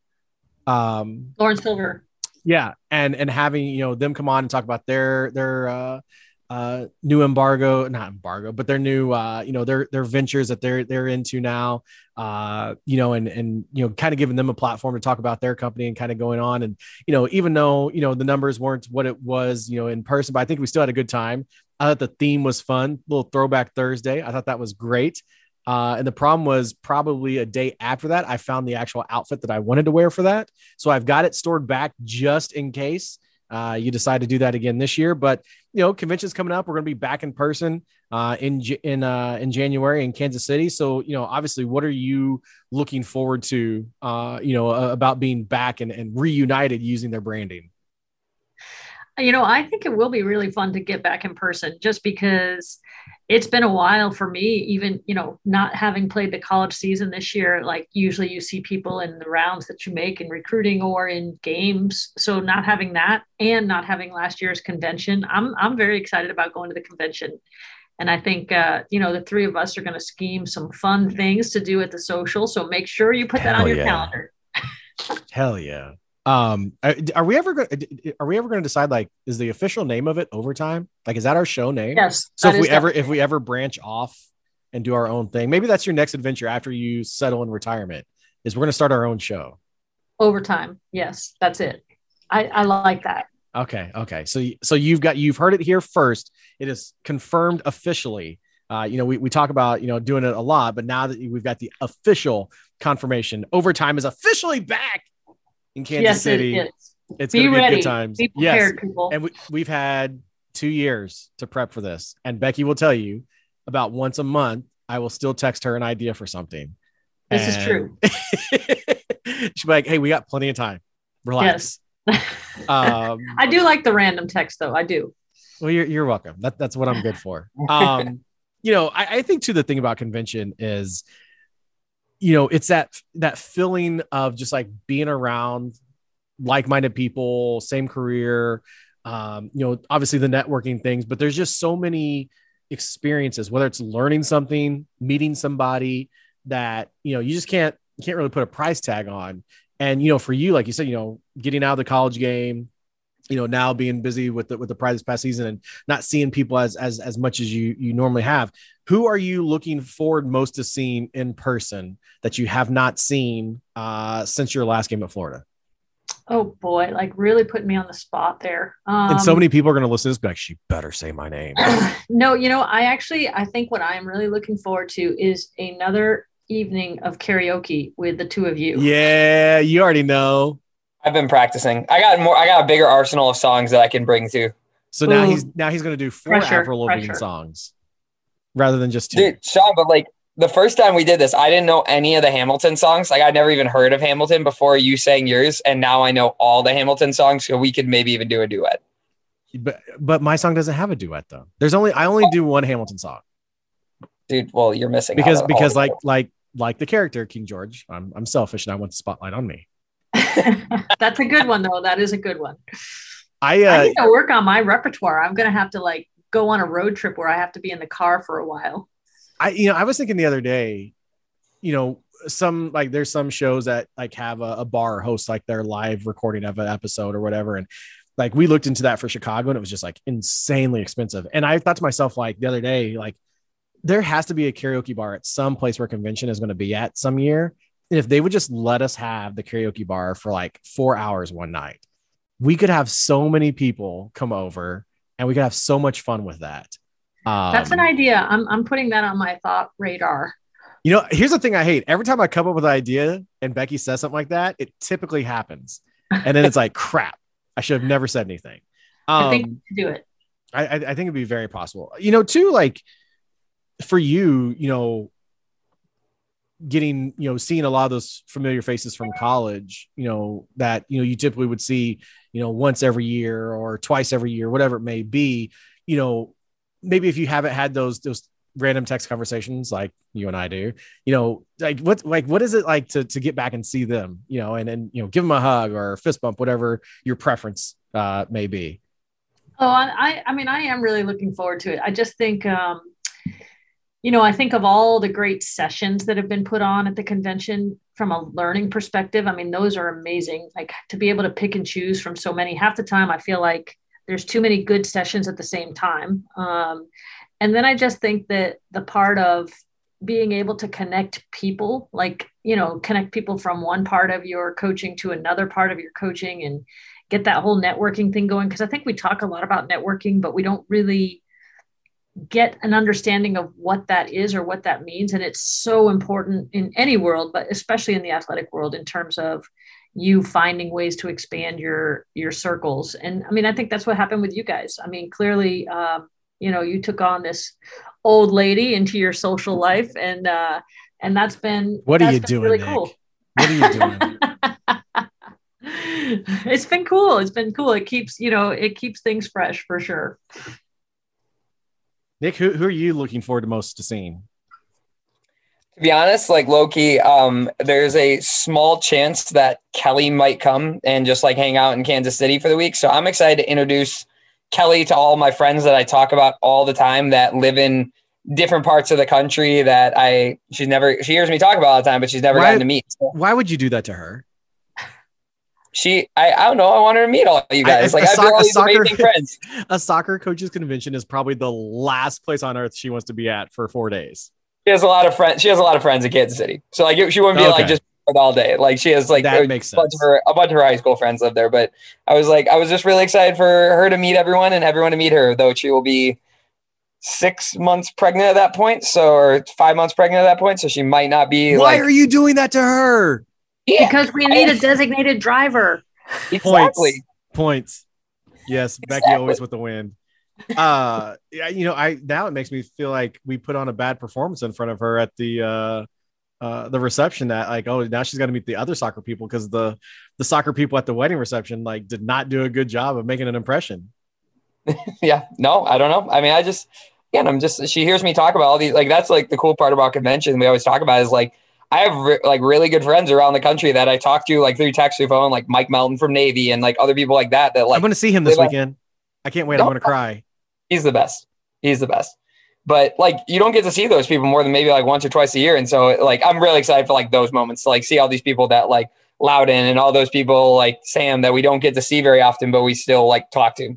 Um, Lauren Silver. Yeah, and and having you know them come on and talk about their their uh, uh, new embargo, not embargo, but their new uh, you know their their ventures that they're they're into now. Uh, you know, and and you know, kind of giving them a platform to talk about their company and kind of going on. And you know, even though you know the numbers weren't what it was, you know, in person, but I think we still had a good time. I thought the theme was fun, little throwback Thursday. I thought that was great. Uh, and the problem was probably a day after that, I found the actual outfit that I wanted to wear for that. So I've got it stored back just in case uh, you decide to do that again this year. But you know, convention's coming up. We're going to be back in person uh, in in uh, in January in Kansas City. So you know, obviously, what are you looking forward to? Uh, you know, about being back and, and reunited using their branding. You know, I think it will be really fun to get back in person just because it's been a while for me, even, you know, not having played the college season this year. Like, usually you see people in the rounds that you make in recruiting or in games. So, not having that and not having last year's convention, I'm, I'm very excited about going to the convention. And I think, uh, you know, the three of us are going to scheme some fun things to do at the social. So, make sure you put that on your yeah. calendar. Hell yeah. Um, are, are we ever going? to Are we ever going to decide like is the official name of it overtime? Like, is that our show name? Yes. So if we ever if we ever branch off and do our own thing, maybe that's your next adventure after you settle in retirement. Is we're going to start our own show. overtime. Yes, that's it. I, I like that. Okay, okay. So so you've got you've heard it here first. It is confirmed officially. Uh, you know, we, we talk about you know doing it a lot, but now that we've got the official confirmation, overtime is officially back in Kansas yes, City. it is. It's Be going to be ready. good times. Be yes, people. and we, we've had two years to prep for this. And Becky will tell you about once a month. I will still text her an idea for something. This is true. She'll be like, "Hey, we got plenty of time. Relax." um, I do like the random text though. I do. well, you're, you're welcome. That, that's what I'm good for. Um, you know, I, I think too the thing about convention is, you know, it's that that feeling of just like being around like-minded people, same career. Um, you know, obviously the networking things, but there's just so many experiences, whether it's learning something, meeting somebody that you know you just can't you can't really put a price tag on. And you know, for you, like you said, you know, getting out of the college game, you know, now being busy with the with the Pride this past season and not seeing people as as as much as you you normally have. Who are you looking forward most to seeing in person that you have not seen uh, since your last game at Florida? Oh boy, like really putting me on the spot there. Um, and so many people are going to listen to this, be like, she better say my name. no, you know, I actually I think what I am really looking forward to is another evening of karaoke with the two of you. yeah, you already know. I've been practicing. I got more. I got a bigger arsenal of songs that I can bring to. So now Ooh. he's now he's going to do four Pressure, Avril Lavigne pressure. songs rather than just two. Dude, Sean, but like the first time we did this, I didn't know any of the Hamilton songs. Like I'd never even heard of Hamilton before you sang yours, and now I know all the Hamilton songs. So we could maybe even do a duet. But but my song doesn't have a duet though. There's only I only do one Hamilton song Dude, well, you're missing because on because like like like the character King George, I'm I'm selfish and I want the spotlight on me. That's a good one though. That is a good one. I I uh need to work on my repertoire. I'm gonna have to like go on a road trip where I have to be in the car for a while. I you know I was thinking the other day, you know some like there's some shows that like have a, a bar host like their live recording of an episode or whatever and like we looked into that for Chicago and it was just like insanely expensive and I thought to myself like the other day like there has to be a karaoke bar at some place where convention is going to be at some year and if they would just let us have the karaoke bar for like four hours one night we could have so many people come over and we could have so much fun with that um, That's an idea. I'm I'm putting that on my thought radar. You know, here's the thing I hate. Every time I come up with an idea and Becky says something like that, it typically happens. And then it's like, crap, I should have never said anything. Um, I think we should do it. I, I I think it'd be very possible. You know, too, like for you, you know, getting, you know, seeing a lot of those familiar faces from college, you know, that, you know, you typically would see, you know, once every year or twice every year, whatever it may be, you know, maybe if you haven't had those, those random text conversations like you and I do, you know, like what, like, what is it like to, to get back and see them, you know, and, and, you know, give them a hug or a fist bump, whatever your preference uh, may be. Oh, I, I mean, I am really looking forward to it. I just think, um, you know, I think of all the great sessions that have been put on at the convention from a learning perspective. I mean, those are amazing. Like to be able to pick and choose from so many. Half the time, I feel like there's too many good sessions at the same time. Um, and then I just think that the part of being able to connect people, like, you know, connect people from one part of your coaching to another part of your coaching and get that whole networking thing going. Cause I think we talk a lot about networking, but we don't really get an understanding of what that is or what that means. And it's so important in any world, but especially in the athletic world in terms of you finding ways to expand your your circles. And I mean, I think that's what happened with you guys. I mean, clearly, um, you know, you took on this old lady into your social life, and uh, and that's been What are you doing, Really Nick? cool. What are you doing? it's been cool. It's been cool. It keeps you know it keeps things fresh for sure. Nick, who, who are you looking forward to most to seeing? To be honest, like Loki, um, there's a small chance that Kelly might come and just like hang out in Kansas City for the week. So I'm excited to introduce Kelly to all my friends that I talk about all the time that live in different parts of the country that I she's never she hears me talk about all the time, but she's never Why- gotten to meet. So Why would you do that to her? She I, I don't know, I want her to meet all you guys. a like I soc- feel all a these soccer- amazing friends. A soccer coaches convention is probably the last place on earth she wants to be at for four days. She has a lot of friends. She has a lot of friends in Kansas City. So like she wouldn't be Okay. like just all day. Like she has like That a makes bunch sense. of her a bunch of her high school friends live there. But I was like, I was just really excited for her to meet everyone and everyone to meet her, though she will be six months pregnant at that point. So or five months pregnant at that point. So she might not be Why like are you doing that to her? Yeah, Because we need a designated driver. exactly. Points. Yes, Becky always with the win. Uh, yeah, you know, I now it makes me feel like we put on a bad performance in front of her at the uh, uh, the reception. That like, oh, now she's got to meet the other soccer people because the the soccer people at the wedding reception like did not do a good job of making an impression. Yeah. No, I don't know. I mean, I just yeah, and I'm just she hears me talk about all these like that's like the cool part about convention we always talk about is like I have re- like really good friends around the country that I talk to like through text through phone, like Mike Melton from Navy and like other people like that that like I'm going to see him this weekend. I can't wait. I'm going to cry. he's the best. He's the best. But like you don't get to see those people more than maybe like once or twice a year. And so like I'm really excited for like those moments to like see all these people that like Loudon and all those people like Sam that we don't get to see very often, but we still like talk to.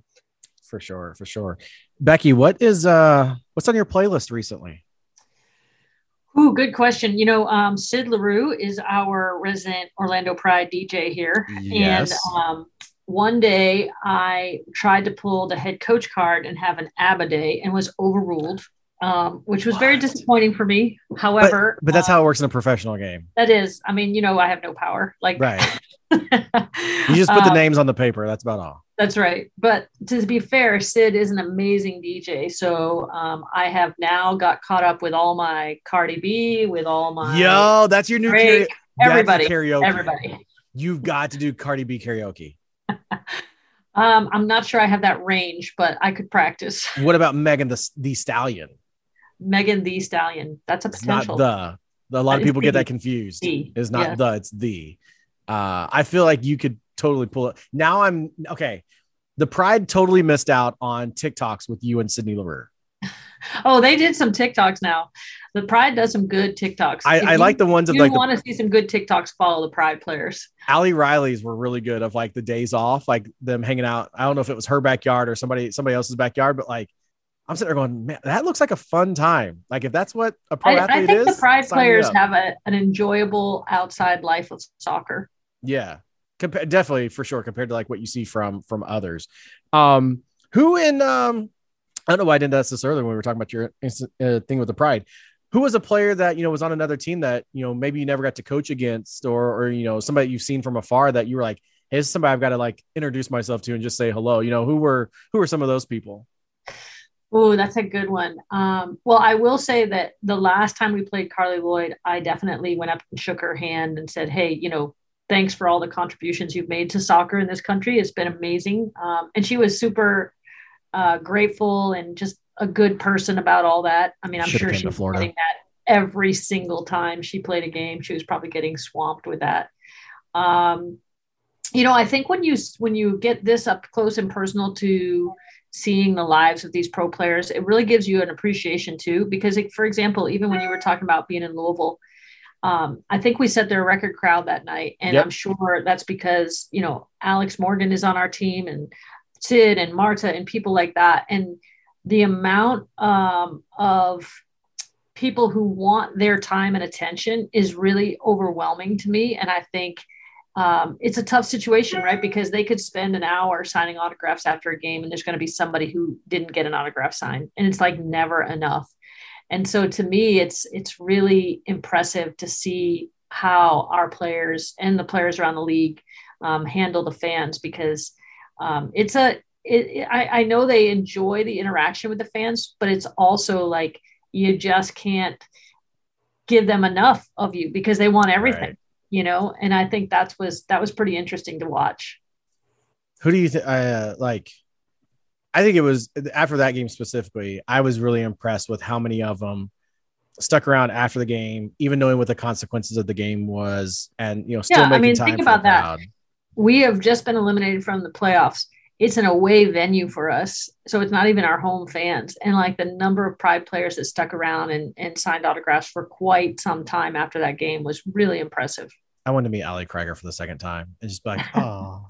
For sure, for sure. Becky, what is uh what's on your playlist recently? Ooh, good question. You know, um, Sid Leroux is our resident Orlando Pride DJ here. Yes. And um, one day I tried to pull the head coach card and have an ABBA day and was overruled, um, which was very disappointing for me. However, but that's uh, how it works in a professional game. that is. I mean, you know, I have no power. Like, Right. You just put the um, names on the paper. That's about all. That's right. But to be fair, Sid is an amazing DJ. So um, I have now got caught up with all my Cardi B, with all my Yo, that's your new Drake, that's everybody, karaoke. everybody. You've got to do Cardi B karaoke. Um, I'm not sure I have that range, but I could practice. What about Megan the the Stallion? Megan the Stallion. That's a It's not the. A lot of people get the. that confused. The, It's not yeah. the. It's the. Uh, I feel like you could totally pull it. Now I'm okay. The Pride totally missed out on TikToks with you and Sydney Leroux. Oh, they did some TikToks now. The Pride does some good TikToks. I, I you- like the ones of you like the want to see some good TikToks, follow the Pride players. Ali Riley's were really good of like the days off, like them hanging out. I don't know if it was her backyard or somebody somebody else's backyard, but like I'm sitting there going, man, that looks like a fun time. Like if that's what a pro I, athlete I think is, the Pride players have a, an enjoyable outside life of soccer. yeah, Compa- definitely for sure compared to like what you see from from others. Um, who in um, I don't know why I didn't ask this earlier when we were talking about your instant, uh, thing with the Pride. who was a player that you know was on another team that you know maybe you never got to coach against, or or you know somebody you've seen from afar that you were like, hey, this is somebody I've got to like introduce myself to and just say hello. You know, who were who were some of those people? Oh, that's a good one. Um, well, I will say that the last time we played Carli Lloyd, I definitely went up and shook her hand and said, "Hey, you know, thanks for all the contributions you've made to soccer in this country. It's been amazing." Um, and she was super uh, grateful and just a good person about all that. I mean, I'm Should've sure she's getting that every single time she played a game. She was probably getting swamped with that. Um, you know, I think when you when you get this up close and personal to seeing the lives of these pro players, it really gives you an appreciation too. Because, like, for example, even when you were talking about being in Louisville, um, I think we set their record crowd that night, and Yep. I'm sure that's because you know Alex Morgan is on our team, and Sid and Marta and people like that, and the amount um, of people who want their time and attention is really overwhelming to me, and I think um, it's a tough situation, right? Because they could spend an hour signing autographs after a game, and there's going to be somebody who didn't get an autograph signed, and it's like never enough. And so, to me, it's it's really impressive to see how our players and the players around the league um, handle the fans because um, it's a it, I, I know they enjoy the interaction with the fans, but it's also like you just can't give them enough of you because they want everything Right. You know and i think that was that was pretty interesting to watch Who do you think? Uh, like, I think it was after that game specifically. I was really impressed with how many of them stuck around after the game, even knowing what the consequences of the game was, and you know, still Yeah, I making mean, time think for about that. crowd. we have just been eliminated from the playoffs it's an away venue for us so it's not even our home fans and like the number of pride players that stuck around and, and signed autographs for quite some time after that game was really impressive I wanted to meet Ali Krieger for the second time and just be like, oh,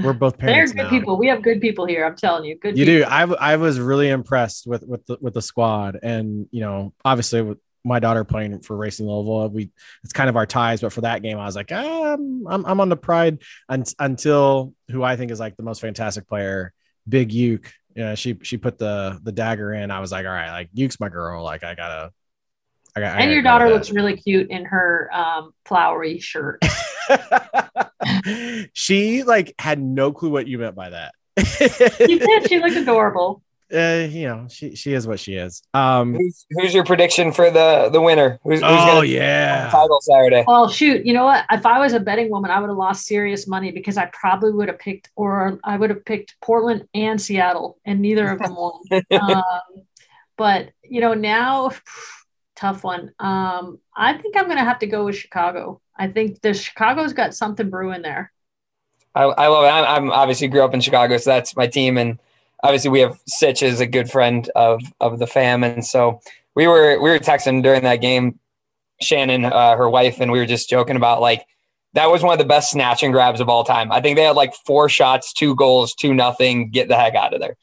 we're both parents. they're good now. people we have good people here i'm telling you good You people. do. I, w- I was really impressed with with the, with the squad, and you know, obviously with my daughter playing for Racing Louisville, we it's kind of our ties. But for that game, I was like, um, I'm I'm on the pride un- until who I think is like the most fantastic player, Big Uke. Yeah, she she put the the dagger in. I was like, all right, like Uke's my girl. Like I gotta. I got, I and your daughter looks really cute in her um, flowery shirt she like had no clue what you meant by that. she did she looked adorable uh, you know, she she is what she is. Um, Who's, who's your prediction for the the winner? Who's, who's oh gonna yeah, title Saturday? Well, shoot, you know what? If I was a betting woman, I would have lost serious money because I probably would have picked, or I would have picked Portland and Seattle, and neither of them won. um, but you know, now tough one. Um, I think I'm going to have to go with Chicago. I think the Chicago's got something brewing there. I, I love it. I'm, I'm obviously grew up in Chicago, so that's my team, and obviously we have Sitch as a good friend of of the fam, and so we were we were texting during that game, Shannon, uh, her wife, and we were just joking about like that was one of the best snatch and grabs of all time. I think they had like four shots, two goals, two nothing. Get the heck out of there.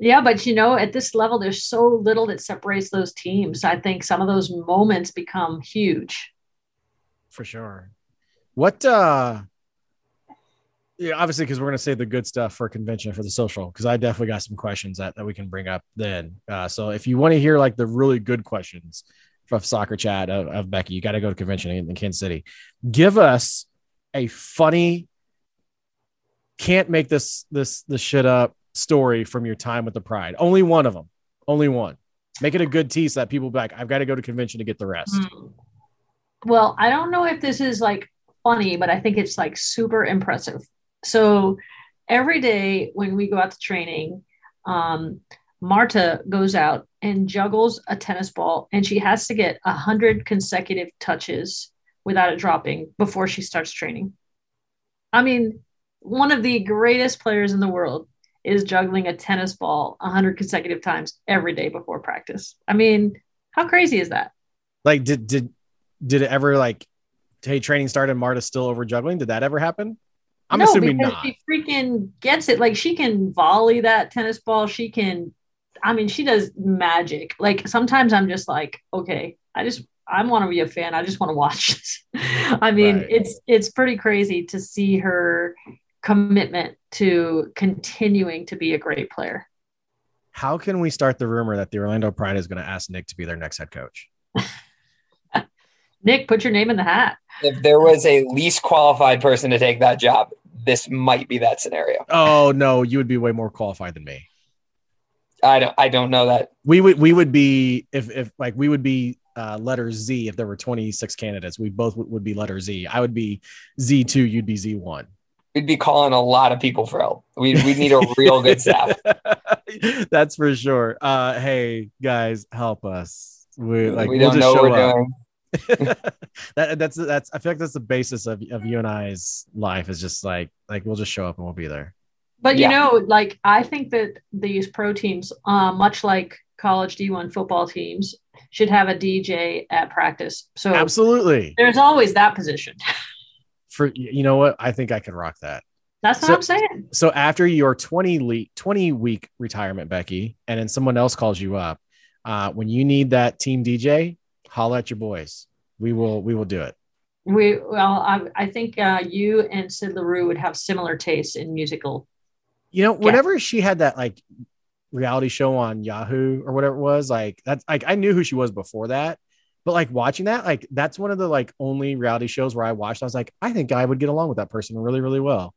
Yeah, but you know, at this level, there's so little that separates those teams. I think some of those moments become huge. for sure. What uh yeah, obviously because we're gonna save the good stuff for convention for the social because I definitely got some questions that, that we can bring up then. Uh, so if you want to hear like the really good questions from soccer chat of, of Becky, you got to go to convention in, in Kansas City. Give us a funny, can't make this this this shit up story from your time with the Pride. Only one of them. Only one. Make it a good tease so that people like, I've got to go to convention to get the rest. Hmm. Well, I don't know if this is like funny, but I think it's like super impressive. So every day when we go out to training, um, Marta goes out and juggles a tennis ball, and she has to get a hundred consecutive touches without it dropping before she starts training. I mean, one of the greatest players in the world is juggling a tennis ball a hundred consecutive times every day before practice. I mean, how crazy is that? Like, did did did it ever like, hey, training started, and Marta's still over juggling? Did that ever happen? I'm no, assuming because not. she freaking gets it. Like she can volley that tennis ball. She can. I mean, she does magic. Like sometimes I'm just like, okay, I just I want to be a fan. I just want to watch. I mean, Right. it's it's pretty crazy to see her commitment to continuing to be a great player. How can we start the rumor that the Orlando Pride is going to ask Nick to be their next head coach? Nick, put your name in the hat. If there was a least qualified person to take that job, this might be that scenario. Oh no, you would be way more qualified than me. I don't I don't know that. We would we would be if if like we would be uh, letter Z if there were 26 candidates. We both would, would be letter Z. I would be Z2, you'd be Z1. We'd be calling a lot of people for help. We we need a real good staff. That's for sure. Uh, hey guys, help us. We like we we'll don't just know what show we're up. doing. that, that's that's I feel like that's the basis of, of you and I's life is just like like we'll just show up and we'll be there. But Yeah. you know, like I think that these pro teams, uh, much like college D1 football teams, should have a DJ at practice. So Absolutely. there's always that position. For you know what? I think I can rock that. That's what So- I'm saying. So after your 20 le- 20 week retirement, Becky, and then someone else calls you up, uh, when you need that team DJ, holla at your boys. We will we will do it. We well, I, I think uh, you and Sid Leroux would have similar tastes in musical. You know, whenever she had that like reality show on Yahoo or whatever it was, like that's like I knew who she was before that. But like watching that, like that's one of the like only reality shows where I watched. I was like, I think I would get along with that person really, really well.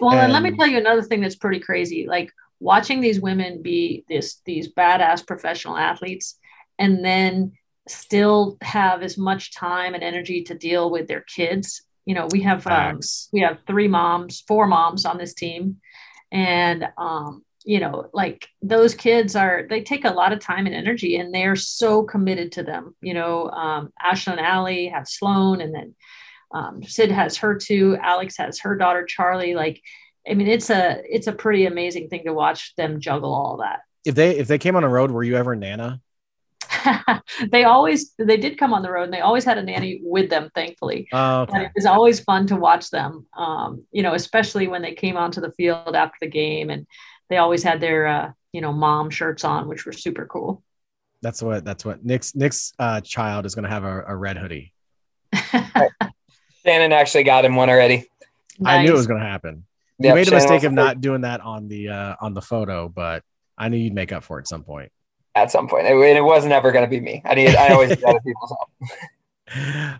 Well, and let me tell you another thing that's pretty crazy. Like watching these women be this these badass professional athletes, and then still have as much time and energy to deal with their kids. You know, we have um, we have three moms, four moms on this team, and um, you know, like those kids are they take a lot of time and energy, and they're so committed to them. You know, um, Ashlyn and Ali have Sloane, and then um, Sid has her too Alex has her daughter Charlie. Like, I mean, it's a it's a pretty amazing thing to watch them juggle all that. If they if they came on a road, were you ever Nana? they always they did come on the road, and they always had a nanny with them. Thankfully, Oh, but okay. it was always fun to watch them. Um, you know, especially when they came onto the field after the game, and they always had their uh, you know mom shirts on, which were super cool. That's what that's what Nick's Nick's uh, child is going to have a, a red hoodie. Shannon actually got him one already. I knew it was going to happen. You Yep, made a Shannon mistake of the first not doing that on the uh, on the photo, but I knew you'd make up for it at some point. at some point. It, it was never going to be me. I need. I always need other people's help.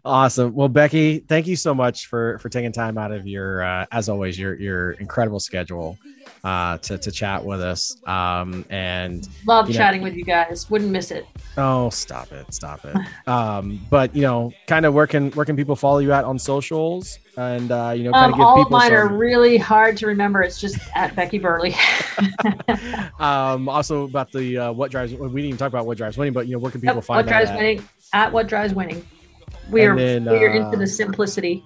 awesome. Well, Becky, thank you so much for for taking time out of your, uh, as always, your your incredible schedule uh, to to chat with us. Um, and Love You know- chatting with you guys. Wouldn't miss it. oh, stop it, stop it. Um, but you know, kind of where can where can people follow you at on socials and uh, you know, kind Um, of give all of mine are really hard to remember. It's just at Becky Burleigh. um, also about the uh, what drives. We didn't even talk about what drives winning, but you know, where can people Yep, find what drives at? winning? At what drives winning? We And are then, we are uh, into the simplicity.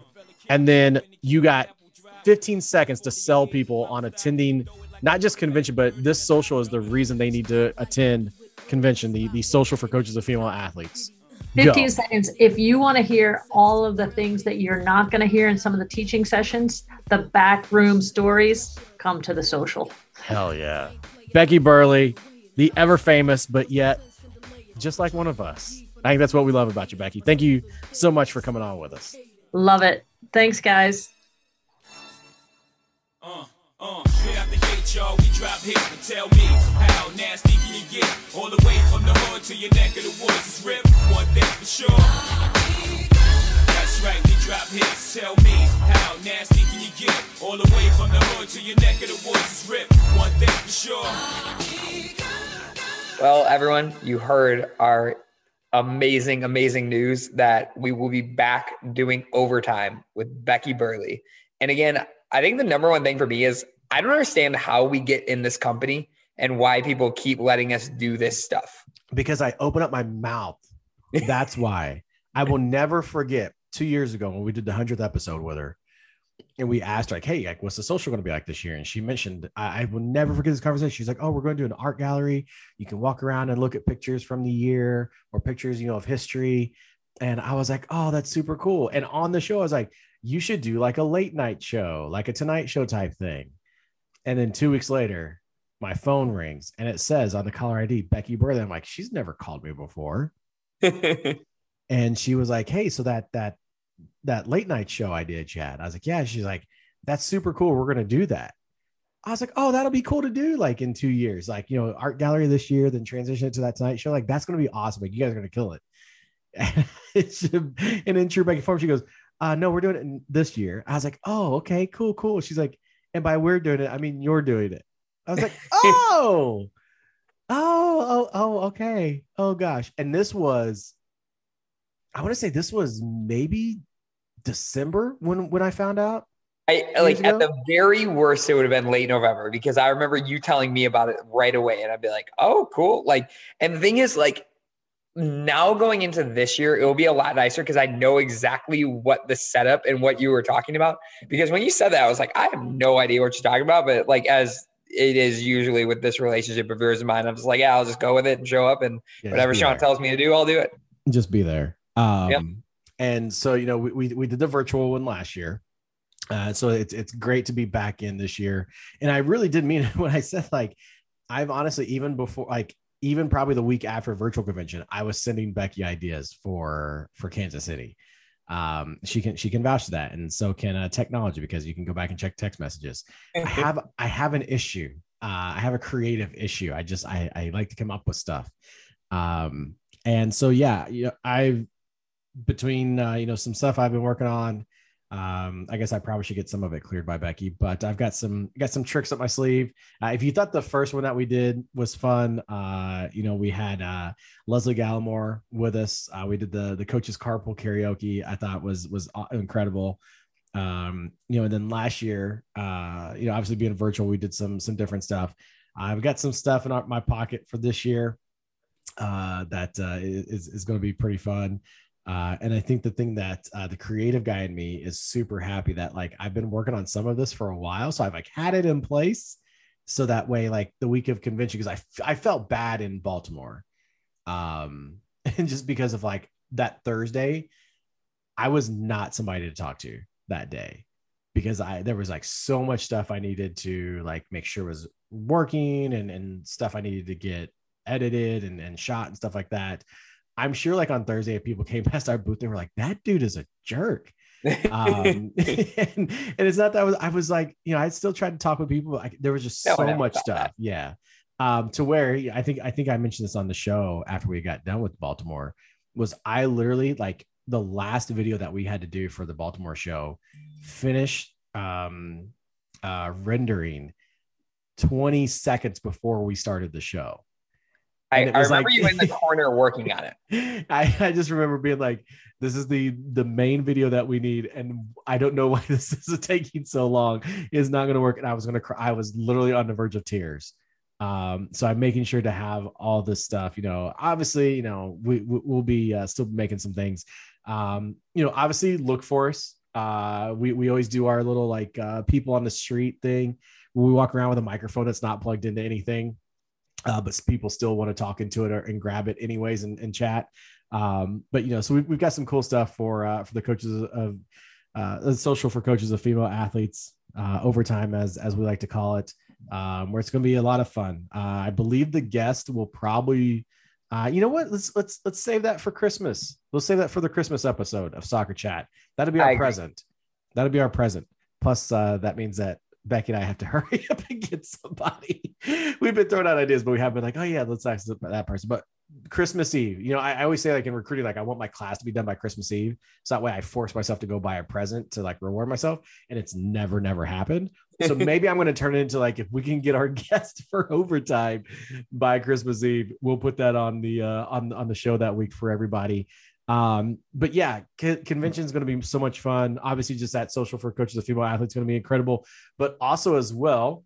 and then you got 15 seconds to sell people on attending not just convention but this social is the reason they need to attend convention the, the social for coaches of female athletes Go. 15 seconds. If you want to hear all of the things that you're not going to hear in some of the teaching sessions, the back room stories, come to the social. hell yeah becky burleigh the ever famous but yet just like one of us i think that's what we love about you becky thank you so much for coming on with us Love it. Thanks, guys. Uh, uh, straight out the gate, y'all, we drop hits, but tell me how nasty can you get? All the way from the hood to your neck of the woods is ripped, one thing for sure. That's right, we drop hits, tell me how nasty can you get? All the way from the hood to your neck of the woods is ripped, one thing for sure. Well, everyone, you heard our amazing, amazing news that we will be back doing overtime with Becky Burleigh. And again, I think the number one thing for me is I don't understand how we get in this company and why people keep letting us do this stuff. because I open up my mouth. That's why I will never forget two years ago when we did the hundredth episode with her, and we asked her like, "Hey, like, what's the social going to be like this year?" And she mentioned, I, I will never forget this conversation. She's like, "Oh, we're going to do an art gallery. You can walk around and look at pictures from the year or pictures, you know, of history." And I was like, "Oh, that's super cool." And on the show, I was like, "You should do like a late night show, like a Tonight Show type thing." And then two weeks later, my phone rings and it says on the caller ID Becky Burleigh. I'm like, she's never called me before. And she was like, Hey, so that that that late night show I did, Chad. I was like, Yeah. She's like, That's super cool. We're gonna do that. I was like, oh, that'll be cool to do like in two years, like you know, art gallery this year, then transition it to that tonight show. Like that's gonna be awesome. Like you guys are gonna kill it. And, in true Becky form, she goes, uh, no, we're doing it this year. I was like, oh, okay, cool, cool. She's like, and by we're doing it, I mean you're doing it. I was like, oh, oh, oh, oh, okay. Oh gosh. And this was, I want to say this was maybe December when when I found out. I like ago? at the very worst, it would have been late November because I remember you telling me about it right away, and I'd be like, "Oh, cool!" Like, and the thing is, like, now going into this year, it will be a lot nicer because I know exactly what the setup and what you were talking about. Because when you said that, I was like, I have no idea what you're talking about. But like, as it is usually with this relationship of yours and mine, I'm just like, yeah, I'll just go with it and show up, and Yeah, whatever Sean there. tells me to do, I'll do it. just be there. Um, Yep. And so, you know, we, we, we did the virtual one last year. Uh, so it's, it's great to be back in this year. And I really did mean it when I said, like, I've honestly, even before, like, even probably the week after virtual convention, I was sending Becky ideas for, for Kansas City. Um, she can, she can vouch to that. And so can uh, technology, because you can go back and check text messages. I have, I have an issue. Uh, I have a creative issue. I just, I, I like to come up with stuff. Um, and so yeah you know i've between uh, you know some stuff i've been working on. Um i guess i probably should get some of it cleared by becky but i've got some got some tricks up my sleeve. Uh, if you thought the first one that we did was fun uh you know we had uh leslie gallimore with us. Uh we did the the coaches carpool karaoke. I thought was was incredible. Um you know and then last year uh you know obviously being virtual we did some some different stuff. I've got some stuff in our, my pocket for this year uh, that uh, is, is going to be pretty fun. Uh, and I think the thing that uh, the creative guy in me is super happy that like I've been working on some of this for a while, so I've like had it in place, so that way like the week of convention because I I felt bad in Baltimore, um, and just because of like that Thursday, I was not somebody to talk to that day because I there was like so much stuff I needed to like make sure was working and and stuff I needed to get edited and, and shot and stuff like that. I'm sure like on Thursday, if people came past our booth, they were like, that dude is a jerk. Um, and, and it's not that I was, I was like, you know, I still tried to talk with people. But I, there was just No so much stuff. that. Yeah. Um, to where I think, I think I mentioned this on the show after we got done with Baltimore was I literally like the last video that we had to do for the Baltimore show finished, um, uh, rendering 20 seconds before we started the show. I, I remember like- you in the corner working on it. I, I just remember being like, this is the the main video that we need, and I don't know why this is taking so long. It's not going to work, and I was going to cry. I was literally on the verge of tears. Um, so I'm making sure to have all this stuff. You know, obviously, you know, we, we will be uh, still making some things. Um, you know, obviously, look for us. Uh, we we always do our little like uh, people on the street thing. Where we walk around with a microphone that's not plugged into anything uh, but people still want to talk into it or, and grab it anyways and, and chat. Um, but you know, so we've, we've got some cool stuff for uh, for the coaches of uh, the social for coaches of female athletes uh, overtime, as as we like to call it, um, where it's going to be a lot of fun. Uh, I believe the guest will probably. Uh, you know what? Let's let's let's save that for Christmas. We'll save that for the Christmas episode of Soccer Chat. That'll be I our agree. present. That'll be our present. Plus, uh, that means that Becky and I have to hurry up and get somebody. We've been throwing out ideas, but we have been like, oh yeah, let's ask that person. But Christmas Eve, you know, I, I always say like in recruiting, like I want my class to be done by Christmas Eve. So that way I force myself to go buy a present to like reward myself. And it's never, never happened. So maybe I'm going to turn it into like, if we can get our guest for overtime by Christmas Eve, we'll put that on the, uh, on, on the show that week for everybody. Um, but yeah, co- convention is going to be so much fun. Obviously, just that social for coaches of female athletes going to be incredible, but also as well,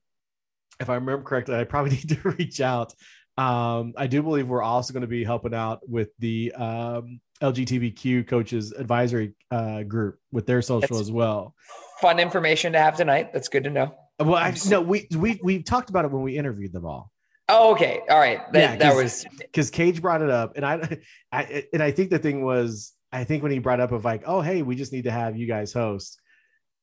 if I remember correctly, I probably need to reach out. Um, I do believe we're also going to be helping out with the um, LGBTQ coaches advisory uh, group with their social That's- as well. Fun information to have tonight. That's good to know. Well, I no, we we we talked about it when we interviewed them all. Oh, okay. All right. That, Yeah, that was because Cage brought it up, and I, I, and I think the thing was, I think when he brought up of like, oh, hey, we just need to have you guys host.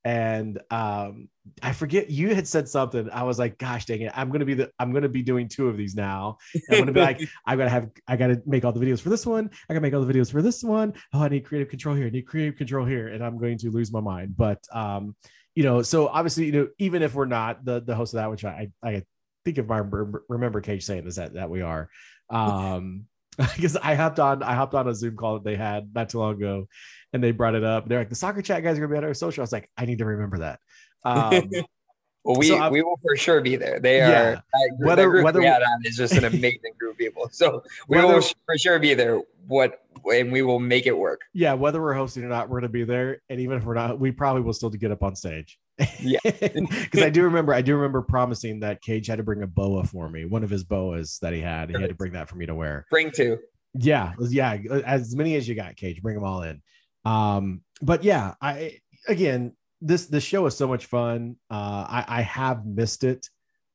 and um, I forget you had said something. I was like, "Gosh, dang it! I'm gonna be the I'm gonna be doing two of these now. And I'm gonna be like, I gotta have I gotta make all the videos for this one. I gotta make all the videos for this one. Oh, I need creative control here. I need creative control here, and I'm going to lose my mind. But um, you know, so obviously, you know, even if we're not the the host of that, which I I think if I remember Cage saying is that that we are. Um, because I hopped on I hopped on a Zoom call that they had not too long ago, and they brought it up. They're like, the soccer chat guys are gonna be on our social. I was like, I need to remember that. Um, well, we so we will for sure be there. They yeah, are whether whether we had on is just an amazing group of people. So we whether, will for sure be there. What and we will make it work. Yeah, whether we're hosting or not, we're gonna be there. And even if we're not, we probably will still get up on stage. Yeah, because I do remember, I do remember promising that Cage had to bring a boa for me. One of his boas that he had, he had to bring that for me to wear. Bring two. Yeah, yeah, as many as you got, Cage. Bring them all in. Um, but yeah, I again, this this show is so much fun. Uh, I I have missed it.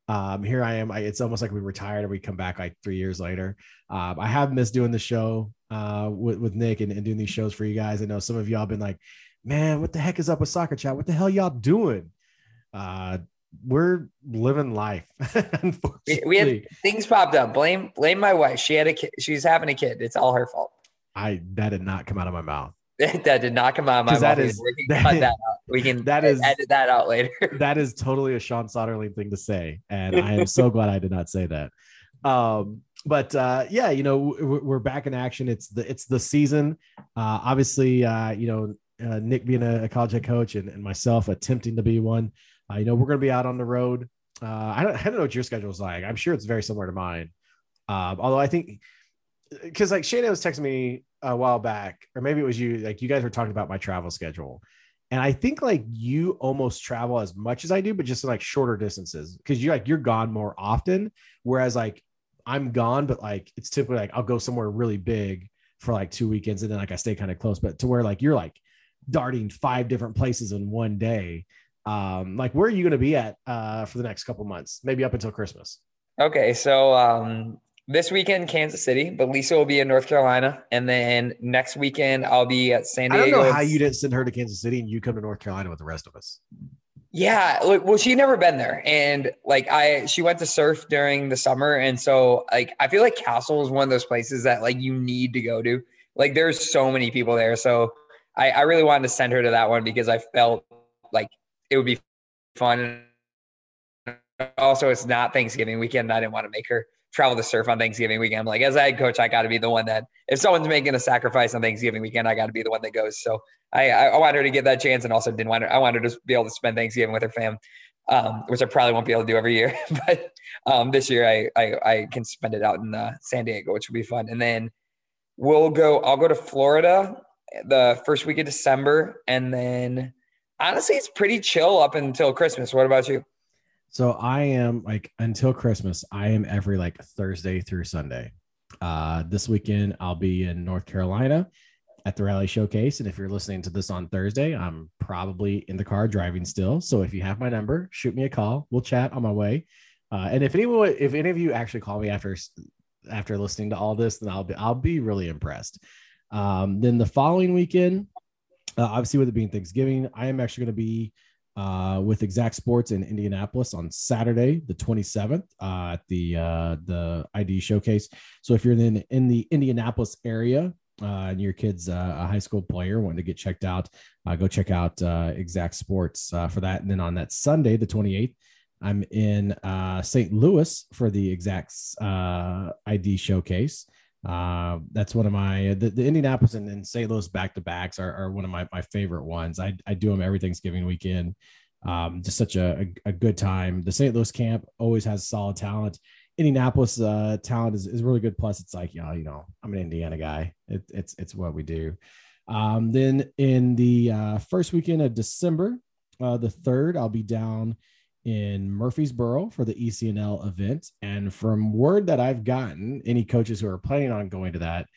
Um, here I am. I, it's almost like we retired and we come back like three years later. Um, I have missed doing the show uh, with, with Nick and, and doing these shows for you guys. I know some of y'all been like, man, what the heck is up with soccer chat? What the hell y'all doing? Uh, we're living life. we, we had things popped up. Blame blame my wife. She had a kid. She's having a kid. It's all her fault. I that did not come out of my mouth. that did not come out of my mouth. That is, we can that, cut that out. We can that is edit that out later. that is totally a Sean Soderling thing to say, and I am so glad I did not say that. Um, but uh, yeah, you know, we're back in action. It's the it's the season. Uh, obviously, uh, you know, uh, Nick being a, a, college head coach and, and myself attempting to be one. Uh, you know, we're going to be out on the road. Uh, I don't, I don't know what your schedule is like. I'm sure it's very similar to mine. Uh, although I think, because like Shane was texting me a while back, or maybe it was you, like you guys were talking about my travel schedule. And I think like you almost travel as much as I do, but just like shorter distances because you're like you're gone more often. Whereas like I'm gone, but like it's typically like I'll go somewhere really big for like two weekends and then like I stay kind of close. But to where like you're like darting five different places in one day. Um, like where are you going to be at uh, for the next couple months? Maybe up until Christmas. Okay, so um, this weekend Kansas City, but Lisa will be in North Carolina, and then next weekend I'll be at San Diego. I don't know how you didn't send her to Kansas City and you come to North Carolina with the rest of us. Yeah, well, she never been there, and like I, she went to surf during the summer, and so like I feel like Castle is one of those places that like you need to go to. Like there's so many people there, so I, I really wanted to send her to that one because I felt like it would be fun. Also, it's not Thanksgiving weekend. I didn't want to make her travel to surf on Thanksgiving weekend. I'm like, as a head coach, I got to be the one that if someone's making a sacrifice on Thanksgiving weekend, I got to be the one that goes. So I, I wanted her to get that chance, and also didn't want her. I wanted her to be able to spend Thanksgiving with her fam, um, which I probably won't be able to do every year. but um, this year, I, I, I can spend it out in uh, San Diego, which will be fun. And then we'll go. I'll go to Florida the first week of December, and then honestly, it's pretty chill up until Christmas. What about you? So I am like until Christmas, I am every like Thursday through Sunday. Uh, this weekend, I'll be in North Carolina at the Rally Showcase. And if you're listening to this on Thursday, I'm probably in the car driving still. So if you have my number, shoot me a call. We'll chat on my way. Uh, and if anyone, if any of you actually call me after after listening to all this, then I'll be I'll be really impressed. Um, then the following weekend, uh, obviously with it being Thanksgiving, I am actually going to be uh, with Exact Sports in Indianapolis on Saturday, the 27th, uh, at the uh, the ID showcase. So if you're in in the Indianapolis area uh, and your kid's uh, a high school player wanting to get checked out, uh, go check out Exact Sports for that. And then on that Sunday, the 28th, I'm in St. Louis for the Exacts uh, ID showcase. Uh, that's one of my the, the Indianapolis and, and St. Louis back to backs are, are one of my, my favorite ones. I, I do them every Thanksgiving weekend. Um, just such a, a, a, good time. The St. Louis camp always has solid talent. Indianapolis uh, talent is, is really good. Plus, it's like, you know, you know, I'm an Indiana guy. It, it's it's what we do. Um, then in the uh, first weekend of December, uh, the third, I'll be down in Murfreesboro for the ECNL event. And from word that I've gotten, any coaches who are planning on going to that,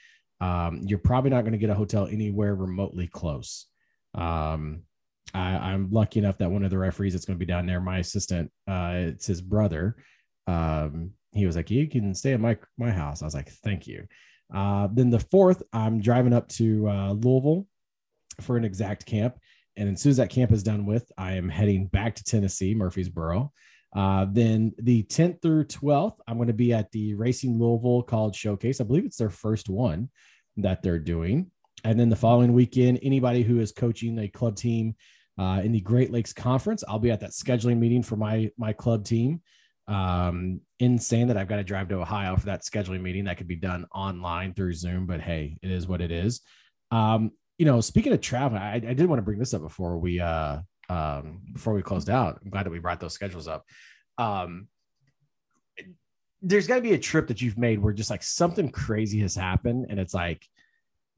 um, you're probably not going to get a hotel anywhere remotely close. Um, I, am lucky enough that one of the referees that's going to be down there, my assistant, uh, it's his brother. Um, he was like, "You can stay at my my house." I was like, "Thank you." Uh, then the fourth, I'm driving up to uh, Louisville for an exact camp, and as soon as that camp is done with, I am heading back to Tennessee, Murfreesboro. Uh, then the 10th through 12th, I'm going to be at the Racing Louisville College Showcase. I believe it's their first one that they're doing. And then the following weekend, anybody who is coaching a club team uh, in the Great Lakes Conference, I'll be at that scheduling meeting for my my club team. Um, insane that I've got to drive to Ohio for that scheduling meeting. That could be done online through Zoom, but hey, it is what it is. Um, you know, speaking of travel, I, I did want to bring this up before we uh um before we closed out. I'm glad that we brought those schedules up. Um, there's got to be a trip that you've made where just like something crazy has happened and it's like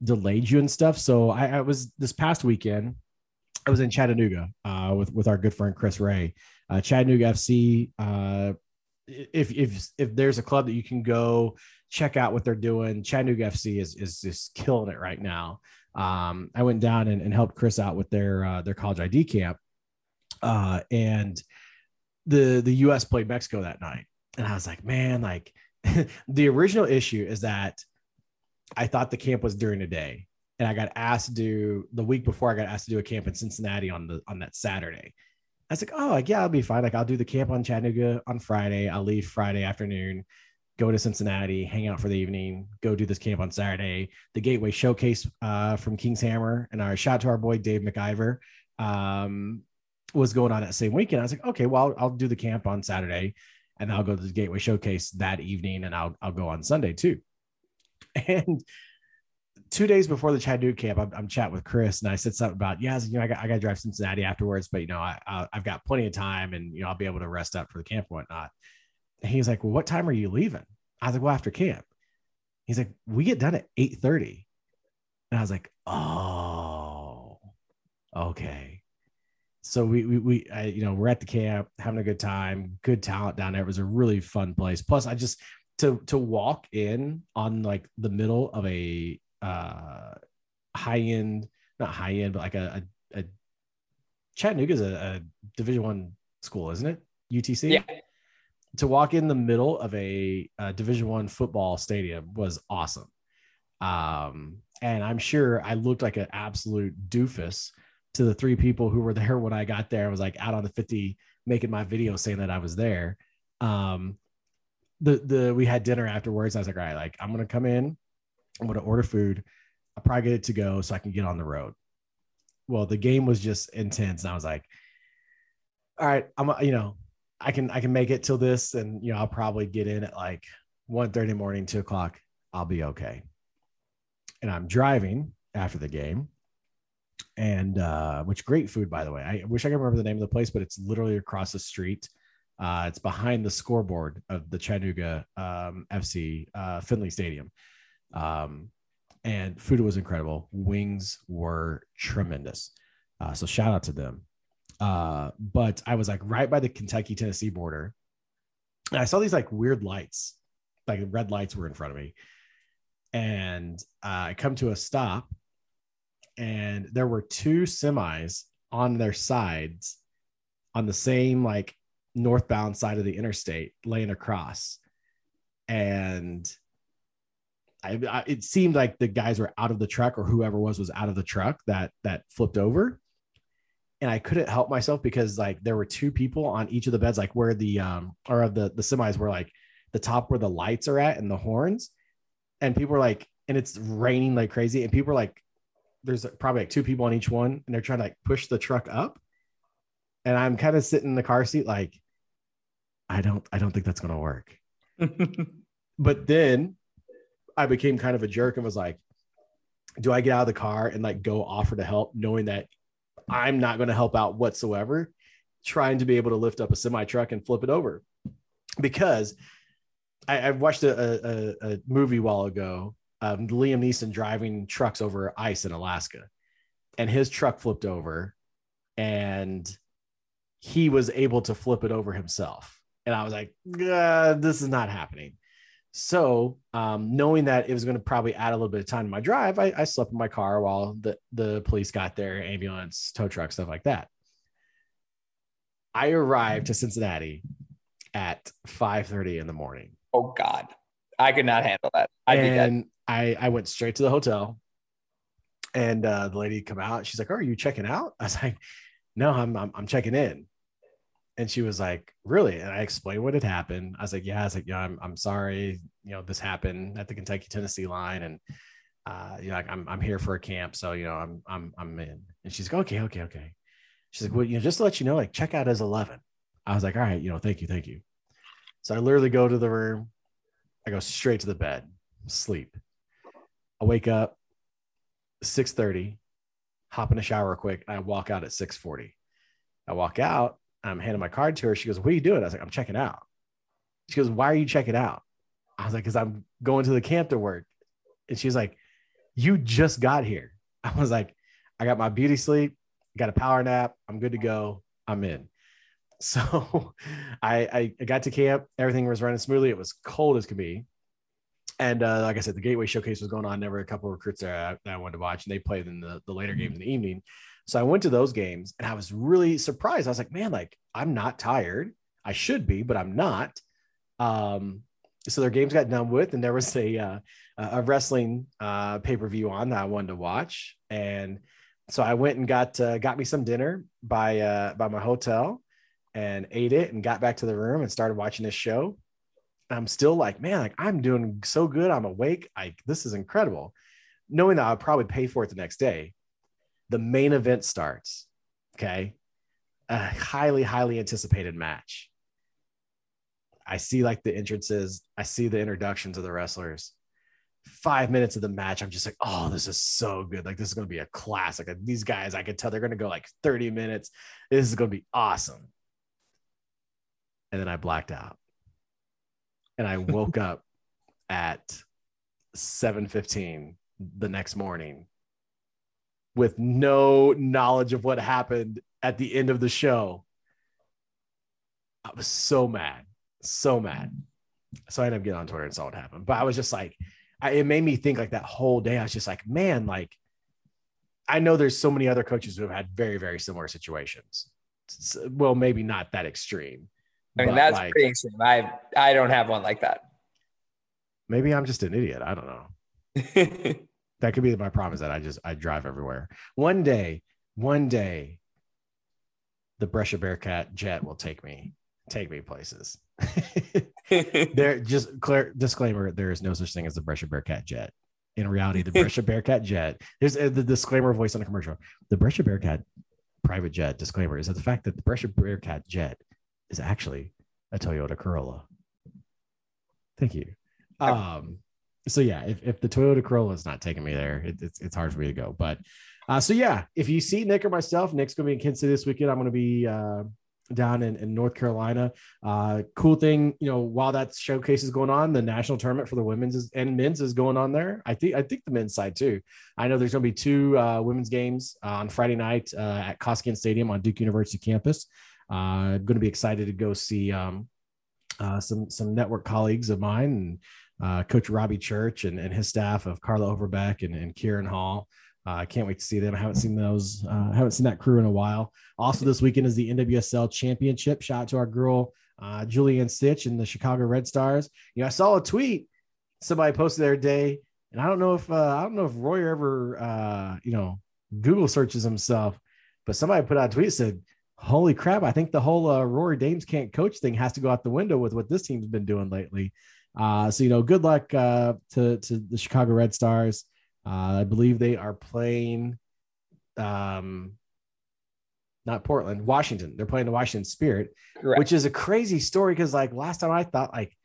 delayed you and stuff. So I, I was this past weekend, I was in Chattanooga uh, with with our good friend Chris Ray. Uh, Chattanooga FC. Uh, if if if there's a club that you can go check out what they're doing, Chattanooga FC is is just killing it right now. Um, I went down and, and helped Chris out with their uh, their college ID camp, uh, and the the U.S. played Mexico that night, and I was like, man, like the original issue is that I thought the camp was during the day, and I got asked to do the week before I got asked to do a camp in Cincinnati on the on that Saturday. I was like, oh, like yeah, I'll be fine. Like I'll do the camp on Chattanooga on Friday. I'll leave Friday afternoon, go to Cincinnati, hang out for the evening, go do this camp on Saturday. The Gateway Showcase uh, from King's Hammer, and our shout to our boy Dave McIver um, was going on that same weekend. I was like, okay, well, I'll, I'll do the camp on Saturday, and I'll go to the Gateway Showcase that evening, and I'll I'll go on Sunday too. And two days before the Chattanooga camp, I'm, I'm chatting with Chris, and I said something about, yeah, you know, I got, I got to drive Cincinnati afterwards, but you know, I, I have got plenty of time, and you know, I'll be able to rest up for the camp and whatnot. He's like, well, what time are you leaving? I was like, well, after camp. He's like, we get done at eight thirty, and I was like, oh, okay. So we we, we I, you know we're at the camp having a good time, good talent down there. It was a really fun place. Plus, I just to to walk in on like the middle of a uh high end, not high end, but like a, a, a Chattanooga is a, a Division One school, isn't it? UTC. Yeah. To walk in the middle of a, a Division One football stadium was awesome. Um, and I'm sure I looked like an absolute doofus to the three people who were there when I got there. I was like out on the 50 making my video saying that I was there. Um, the the we had dinner afterwards. I was like, all right, like I'm gonna come in, I'm gonna order food. I'll probably get it to go so I can get on the road. Well, the game was just intense, and I was like, all right, I'm you know, I can I can make it till this, and you know, I'll probably get in at like 1 30 morning, two o'clock. I'll be okay. And I'm driving after the game. And uh, which great food, by the way. I wish I could remember the name of the place, but it's literally across the street. Uh, it's behind the scoreboard of the Chattanooga um, FC uh, Finley Stadium. Um, and food was incredible. Wings were tremendous. Uh, so shout out to them. Uh, but I was like right by the Kentucky Tennessee border. And I saw these like weird lights, like red lights were in front of me. And uh, I come to a stop, and there were two semis on their sides on the same like northbound side of the interstate laying across and I, I, it seemed like the guys were out of the truck or whoever was was out of the truck that that flipped over and i couldn't help myself because like there were two people on each of the beds like where the um or of the the semis were like the top where the lights are at and the horns. And people were like and it's raining like crazy. And people are like there's probably like two people on each one and they're trying to like push the truck up. And i'm kind of sitting in the car seat like i don't i don't think that's to work. But then I became kind of a jerk and was like, do I get out of the car and like go offer to help, knowing that I'm not going to help out whatsoever, trying to be able to lift up a semi truck and flip it over? Because I, I watched a, a, a, movie a while ago, um, Liam Neeson driving trucks over ice in Alaska, and his truck flipped over, and he was able to flip it over himself. And I was like, this is not happening. So, um, knowing that it was going to probably add a little bit of time to my drive, I, I slept in my car while the, the police got there, ambulance, tow truck, stuff like that. I arrived to Cincinnati at 5:30 in the morning. Oh God, I could not handle that. I'd and I, I went straight to the hotel. And uh, the lady come out. She's like, oh, "Are you checking out?" I was like, "No, I'm I'm, I'm checking in." And she was like, "Really?" And I explained what had happened. I was like, "Yeah." I was like, "Yeah, I'm I'm sorry. You know, this happened at the Kentucky Tennessee line, and uh, you know, like I'm I'm here for a camp, so you know, I'm I'm I'm in." And she's like, "Okay, okay, okay." She's like, "Well, you know, just to let you know, like checkout is 11." I was like, "All right, you know, thank you, thank you." So I literally go to the room. I go straight to the bed, sleep. I wake up 6:30, hop in a shower quick, I walk out at 6:40. I walk out, I'm handing my card to her. She goes, What are you doing? I was like, I'm checking out. She goes, Why are you checking out? I was like, Because I'm going to the camp to work. And she's like, You just got here. I was like, I got my beauty sleep, got a power nap. I'm good to go. I'm in. So I, I got to camp. Everything was running smoothly. It was cold as could be. And uh, like I said, the Gateway Showcase was going on. There were a couple of recruits there that I wanted to watch, and they played in the, the later games in the evening. So I went to those games and I was really surprised. I was like, man, like I'm not tired. I should be, but I'm not. Um, so their games got done with, and there was a uh, a wrestling uh, pay per view on that I wanted to watch, and so I went and got uh, got me some dinner by uh, by my hotel, and ate it, and got back to the room and started watching this show. I'm still like, man, like I'm doing so good. I'm awake. I this is incredible. Knowing that I'll probably pay for it the next day. The main event starts. Okay. A highly, highly anticipated match. I see like the entrances, I see the introductions of the wrestlers. Five minutes of the match, I'm just like, oh, this is so good. Like, this is going to be a classic. Like, these guys, I can tell they're going to go like 30 minutes. This is going to be awesome. And then I blacked out and I woke up at 7:15 the next morning with no knowledge of what happened at the end of the show. I was so mad, so mad. So I ended up getting on Twitter and saw what happened. But I was just like, I, it made me think like that whole day. I was just like, man, like I know there's so many other coaches who have had very, very similar situations. Well, maybe not that extreme, I mean, that's like, pretty extreme. I I don't have one like that. Maybe I'm just an idiot. I don't know. that could be my problem is that I just I drive everywhere. One day, one day, the Brescia Bearcat jet will take me take me places. there, just clear disclaimer: there is no such thing as the Brescia Bearcat jet. In reality, the Brescia Bearcat jet. There's uh, the disclaimer voice on the commercial. The Brescia Bearcat private jet disclaimer is that the fact that the Brescia Bearcat jet is actually a Toyota Corolla. Thank you. Um, so yeah, if, if the Toyota Corolla is not taking me there, it, it's it's hard for me to go. But uh, so yeah, if you see Nick or myself, Nick's gonna be in Kansas City this weekend. I'm gonna be uh, down in, in North Carolina. Uh, cool thing, you know, while that showcase is going on, the national tournament for the women's is, and men's is going on there. I think I think the men's side too. I know there's going to be two uh, women's games uh, on Friday night uh, at Koskinen Stadium on Duke University campus. I'm uh, going to be excited to go see um, uh, some some network colleagues of mine uh, Coach Robbie Church and, and his staff of Carla Overbeck and, and Kieran Hall. I can't wait to see them. I haven't seen those. I haven't seen that crew in a while. Also, this weekend is the NWSL Championship. Shout out to our girl uh, Julianne Sitch and the Chicago Red Stars. You know, I saw a tweet somebody posted their day, and I don't know if uh, I don't know if Roy ever uh, you know Google searches himself, but somebody put out a tweet said holy crap, I think the whole uh, Rory Dames can't coach thing has to go out the window with what this team's been doing lately. Uh, so, you know, good luck uh, to, to the Chicago Red Stars. Uh, I believe they are playing, um, not Portland, Washington. They're playing the Washington Spirit, Correct. which is a crazy story because, like, last time I thought, like,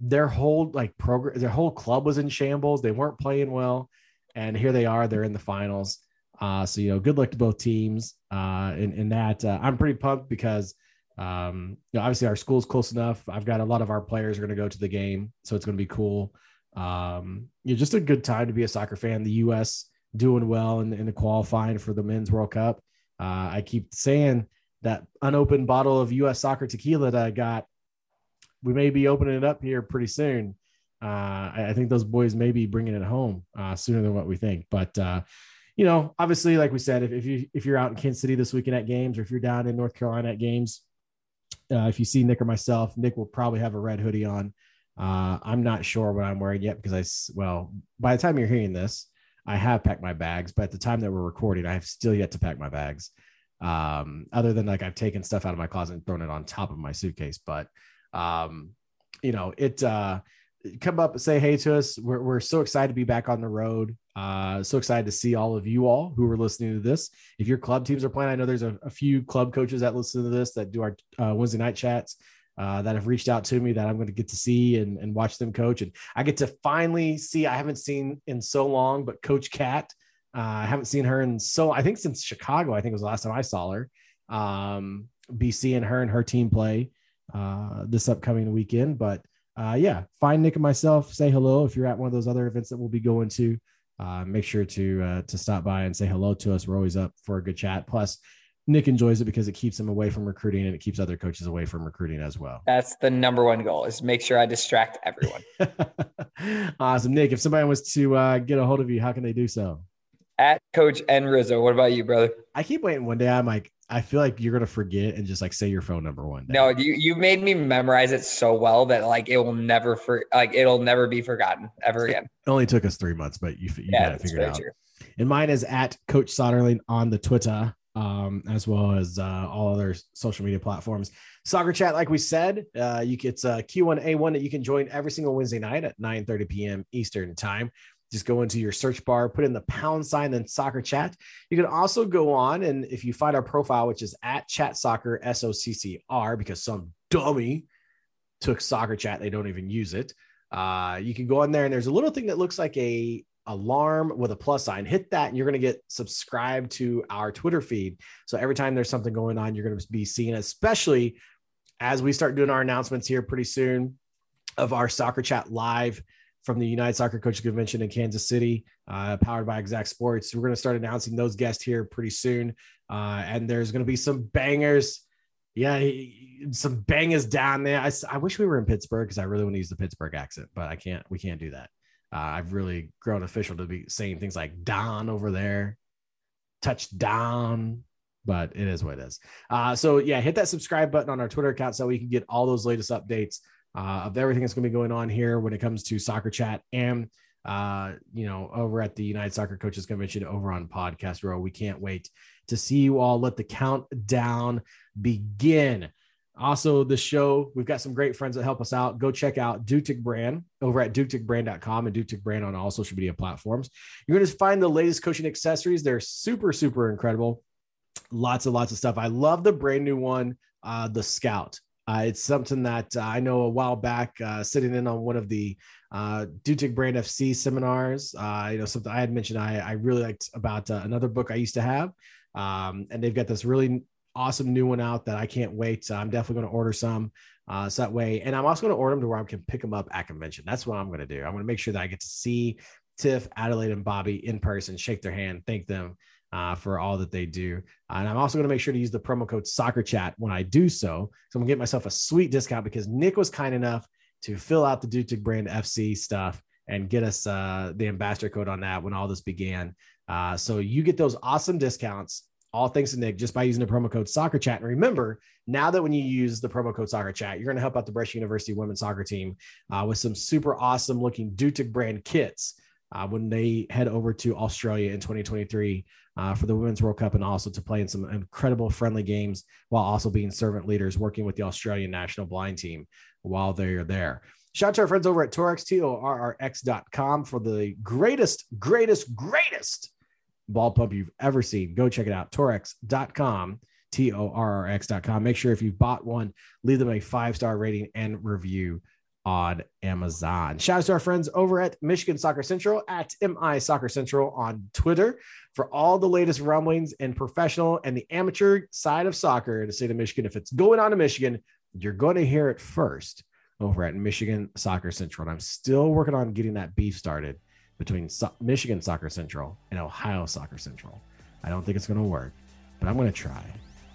their whole like program, their whole club was in shambles. They weren't playing well, and here they are. They're in the finals. Uh, so you know, good luck to both teams. Uh, in, in that, uh, I'm pretty pumped because um, you know, obviously our school's close enough. I've got a lot of our players are going to go to the game, so it's going to be cool. Um, you know, just a good time to be a soccer fan. The U.S. doing well in, in the qualifying for the Men's World Cup. Uh, I keep saying that unopened bottle of U.S. soccer tequila that I got, we may be opening it up here pretty soon. Uh, I, think those boys may be bringing it home uh, sooner than what we think. But uh, you know, obviously, like we said, if, if you if you're out in Kansas City this weekend at games, or if you're down in North Carolina at games, uh, if you see Nick or myself, Nick will probably have a red hoodie on. Uh, I'm not sure what I'm wearing yet because I well, by the time you're hearing this, I have packed my bags, but at the time that we're recording, I have still yet to pack my bags. Um, other than like I've taken stuff out of my closet and thrown it on top of my suitcase, but um, you know, it uh come up and say hey to us. We're, we're so excited to be back on the road. Uh, so excited to see all of you all who are listening to this. If your club teams are playing, I know there's a, a few club coaches that listen to this that do our uh, Wednesday night chats uh, that have reached out to me that I'm going to get to see and, and watch them coach. And I get to finally see, I haven't seen in so long, but Coach Cat, uh, I haven't seen her in so, I think since Chicago, I think was the last time I saw her. Um, be seeing her and her team play uh, this upcoming weekend. But uh, yeah, find Nick and myself, say hello. If you're at one of those other events that we'll be going to, uh, make sure to uh, to stop by and say hello to us. We're always up for a good chat. Plus, Nick enjoys it because it keeps him away from recruiting and it keeps other coaches away from recruiting as well. That's the number one goal is make sure I distract everyone. awesome. Nick, if somebody wants to uh, get a hold of you, how can they do so? At Coach N Rizzo. What about you, brother? I keep waiting one day. I'm like, I feel like you're gonna forget and just like say your phone number one day. No, you you made me memorize it so well that like it will never for like it'll never be forgotten ever again. It only took us three months, but you, you yeah, got it figured out. True. And mine is at Coach Soderling on the Twitter um, as well as uh, all other social media platforms. Soccer chat, like we said, uh, you it's a Q1A1 that you can join every single Wednesday night at 9 30 p.m. Eastern time. Just go into your search bar, put in the pound sign, then soccer chat. You can also go on and if you find our profile, which is at chat soccer S O C C R, because some dummy took soccer chat, they don't even use it. Uh, you can go on there and there's a little thing that looks like a alarm with a plus sign. Hit that, and you're going to get subscribed to our Twitter feed. So every time there's something going on, you're going to be seeing, especially as we start doing our announcements here pretty soon of our soccer chat live from the United Soccer Coaches Convention in Kansas City, uh, powered by Exact Sports. We're going to start announcing those guests here pretty soon. Uh, and there's going to be some bangers. Yeah, some bangers down there. I, I wish we were in Pittsburgh because I really want to use the Pittsburgh accent, but I can't. We can't do that. Uh, I've really grown official to be saying things like "Don" over there, touchdown, but it is what it is. Uh, so yeah, hit that subscribe button on our Twitter account so we can get all those latest updates uh, of everything that's going to be going on here when it comes to soccer chat and uh, you know over at the United Soccer Coaches Convention over on Podcast Row. We can't wait to see you all. Let the countdown begin. Also, the show, we've got some great friends that help us out. Go check out Dutic Brand over at duticbrand.com and Dutic Brand on all social media platforms. You're going to find the latest coaching accessories. They're super, super incredible. Lots and lots of stuff. I love the brand new one, uh, the Scout. Uh, it's something that uh, I know a while back, uh, sitting in on one of the uh, Dutic Brand FC seminars. Uh, you know, something I had mentioned I, I really liked about uh, another book I used to have. Um, and they've got this really awesome new one out that I can't wait. I'm definitely going to order some uh, so that way. And I'm also going to order them to where I can pick them up at convention. That's what I'm going to do. I'm going to make sure that I get to see Tiff, Adelaide, and Bobby in person, shake their hand, thank them uh, for all that they do. And I'm also going to make sure to use the promo code Soccer Chat when I do so. So I'm to get myself a sweet discount because Nick was kind enough to fill out the Dutic brand FC stuff and get us uh, the ambassador code on that when all this began. Uh, so you get those awesome discounts all thanks to Nick just by using the promo code soccer chat. And remember, now that when you use the promo code soccer chat, you're going to help out the Brescia University women's soccer team uh, with some super awesome looking Dutic brand kits uh, when they head over to Australia in 2023 uh, for the Women's World Cup and also to play in some incredible friendly games while also being servant leaders working with the Australian national blind team while they're there. Shout out to our friends over at Torrx, T-O-R-R-X.com for the greatest, greatest, greatest ball pump you've ever seen. Go check it out. Torrx.com, T O R R X.com. Make sure if you've bought one, leave them a five star rating and review on Amazon. Shout out to our friends over at Michigan Soccer Central at MI Soccer Central on Twitter for all the latest rumblings in professional and the amateur side of soccer in the state of Michigan. If it's going on in Michigan, you're going to hear it first over at Michigan Soccer Central. And I'm still working on getting that beef started between so- Michigan Soccer Central and Ohio Soccer Central. I don't think it's going to work, but I'm going to try.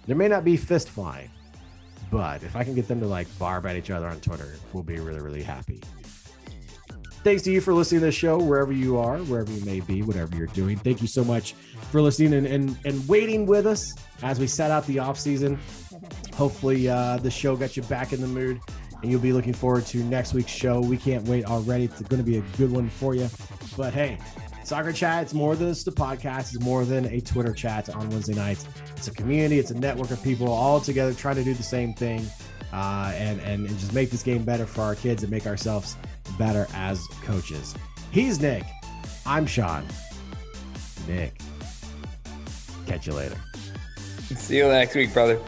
There may not be fist flying, but if I can get them to like barb at each other on Twitter, we'll be really, really happy. Thanks to you for listening to the show, wherever you are, wherever you may be, whatever you're doing. Thank you so much for listening and, and, and waiting with us as we set out the off season. Hopefully, uh, the show got you back in the mood and you'll be looking forward to next week's show. We can't wait already. It's going to be a good one for you. But hey, Soccer Chat, it's more than just a podcast, it's more than a Twitter chat on Wednesday nights. It's a community, it's a network of people all together trying to do the same thing uh, and, and, and just make this game better for our kids and make ourselves better as coaches. He's Nick. I'm Sean. Nick. Catch you later. See you next week, brother.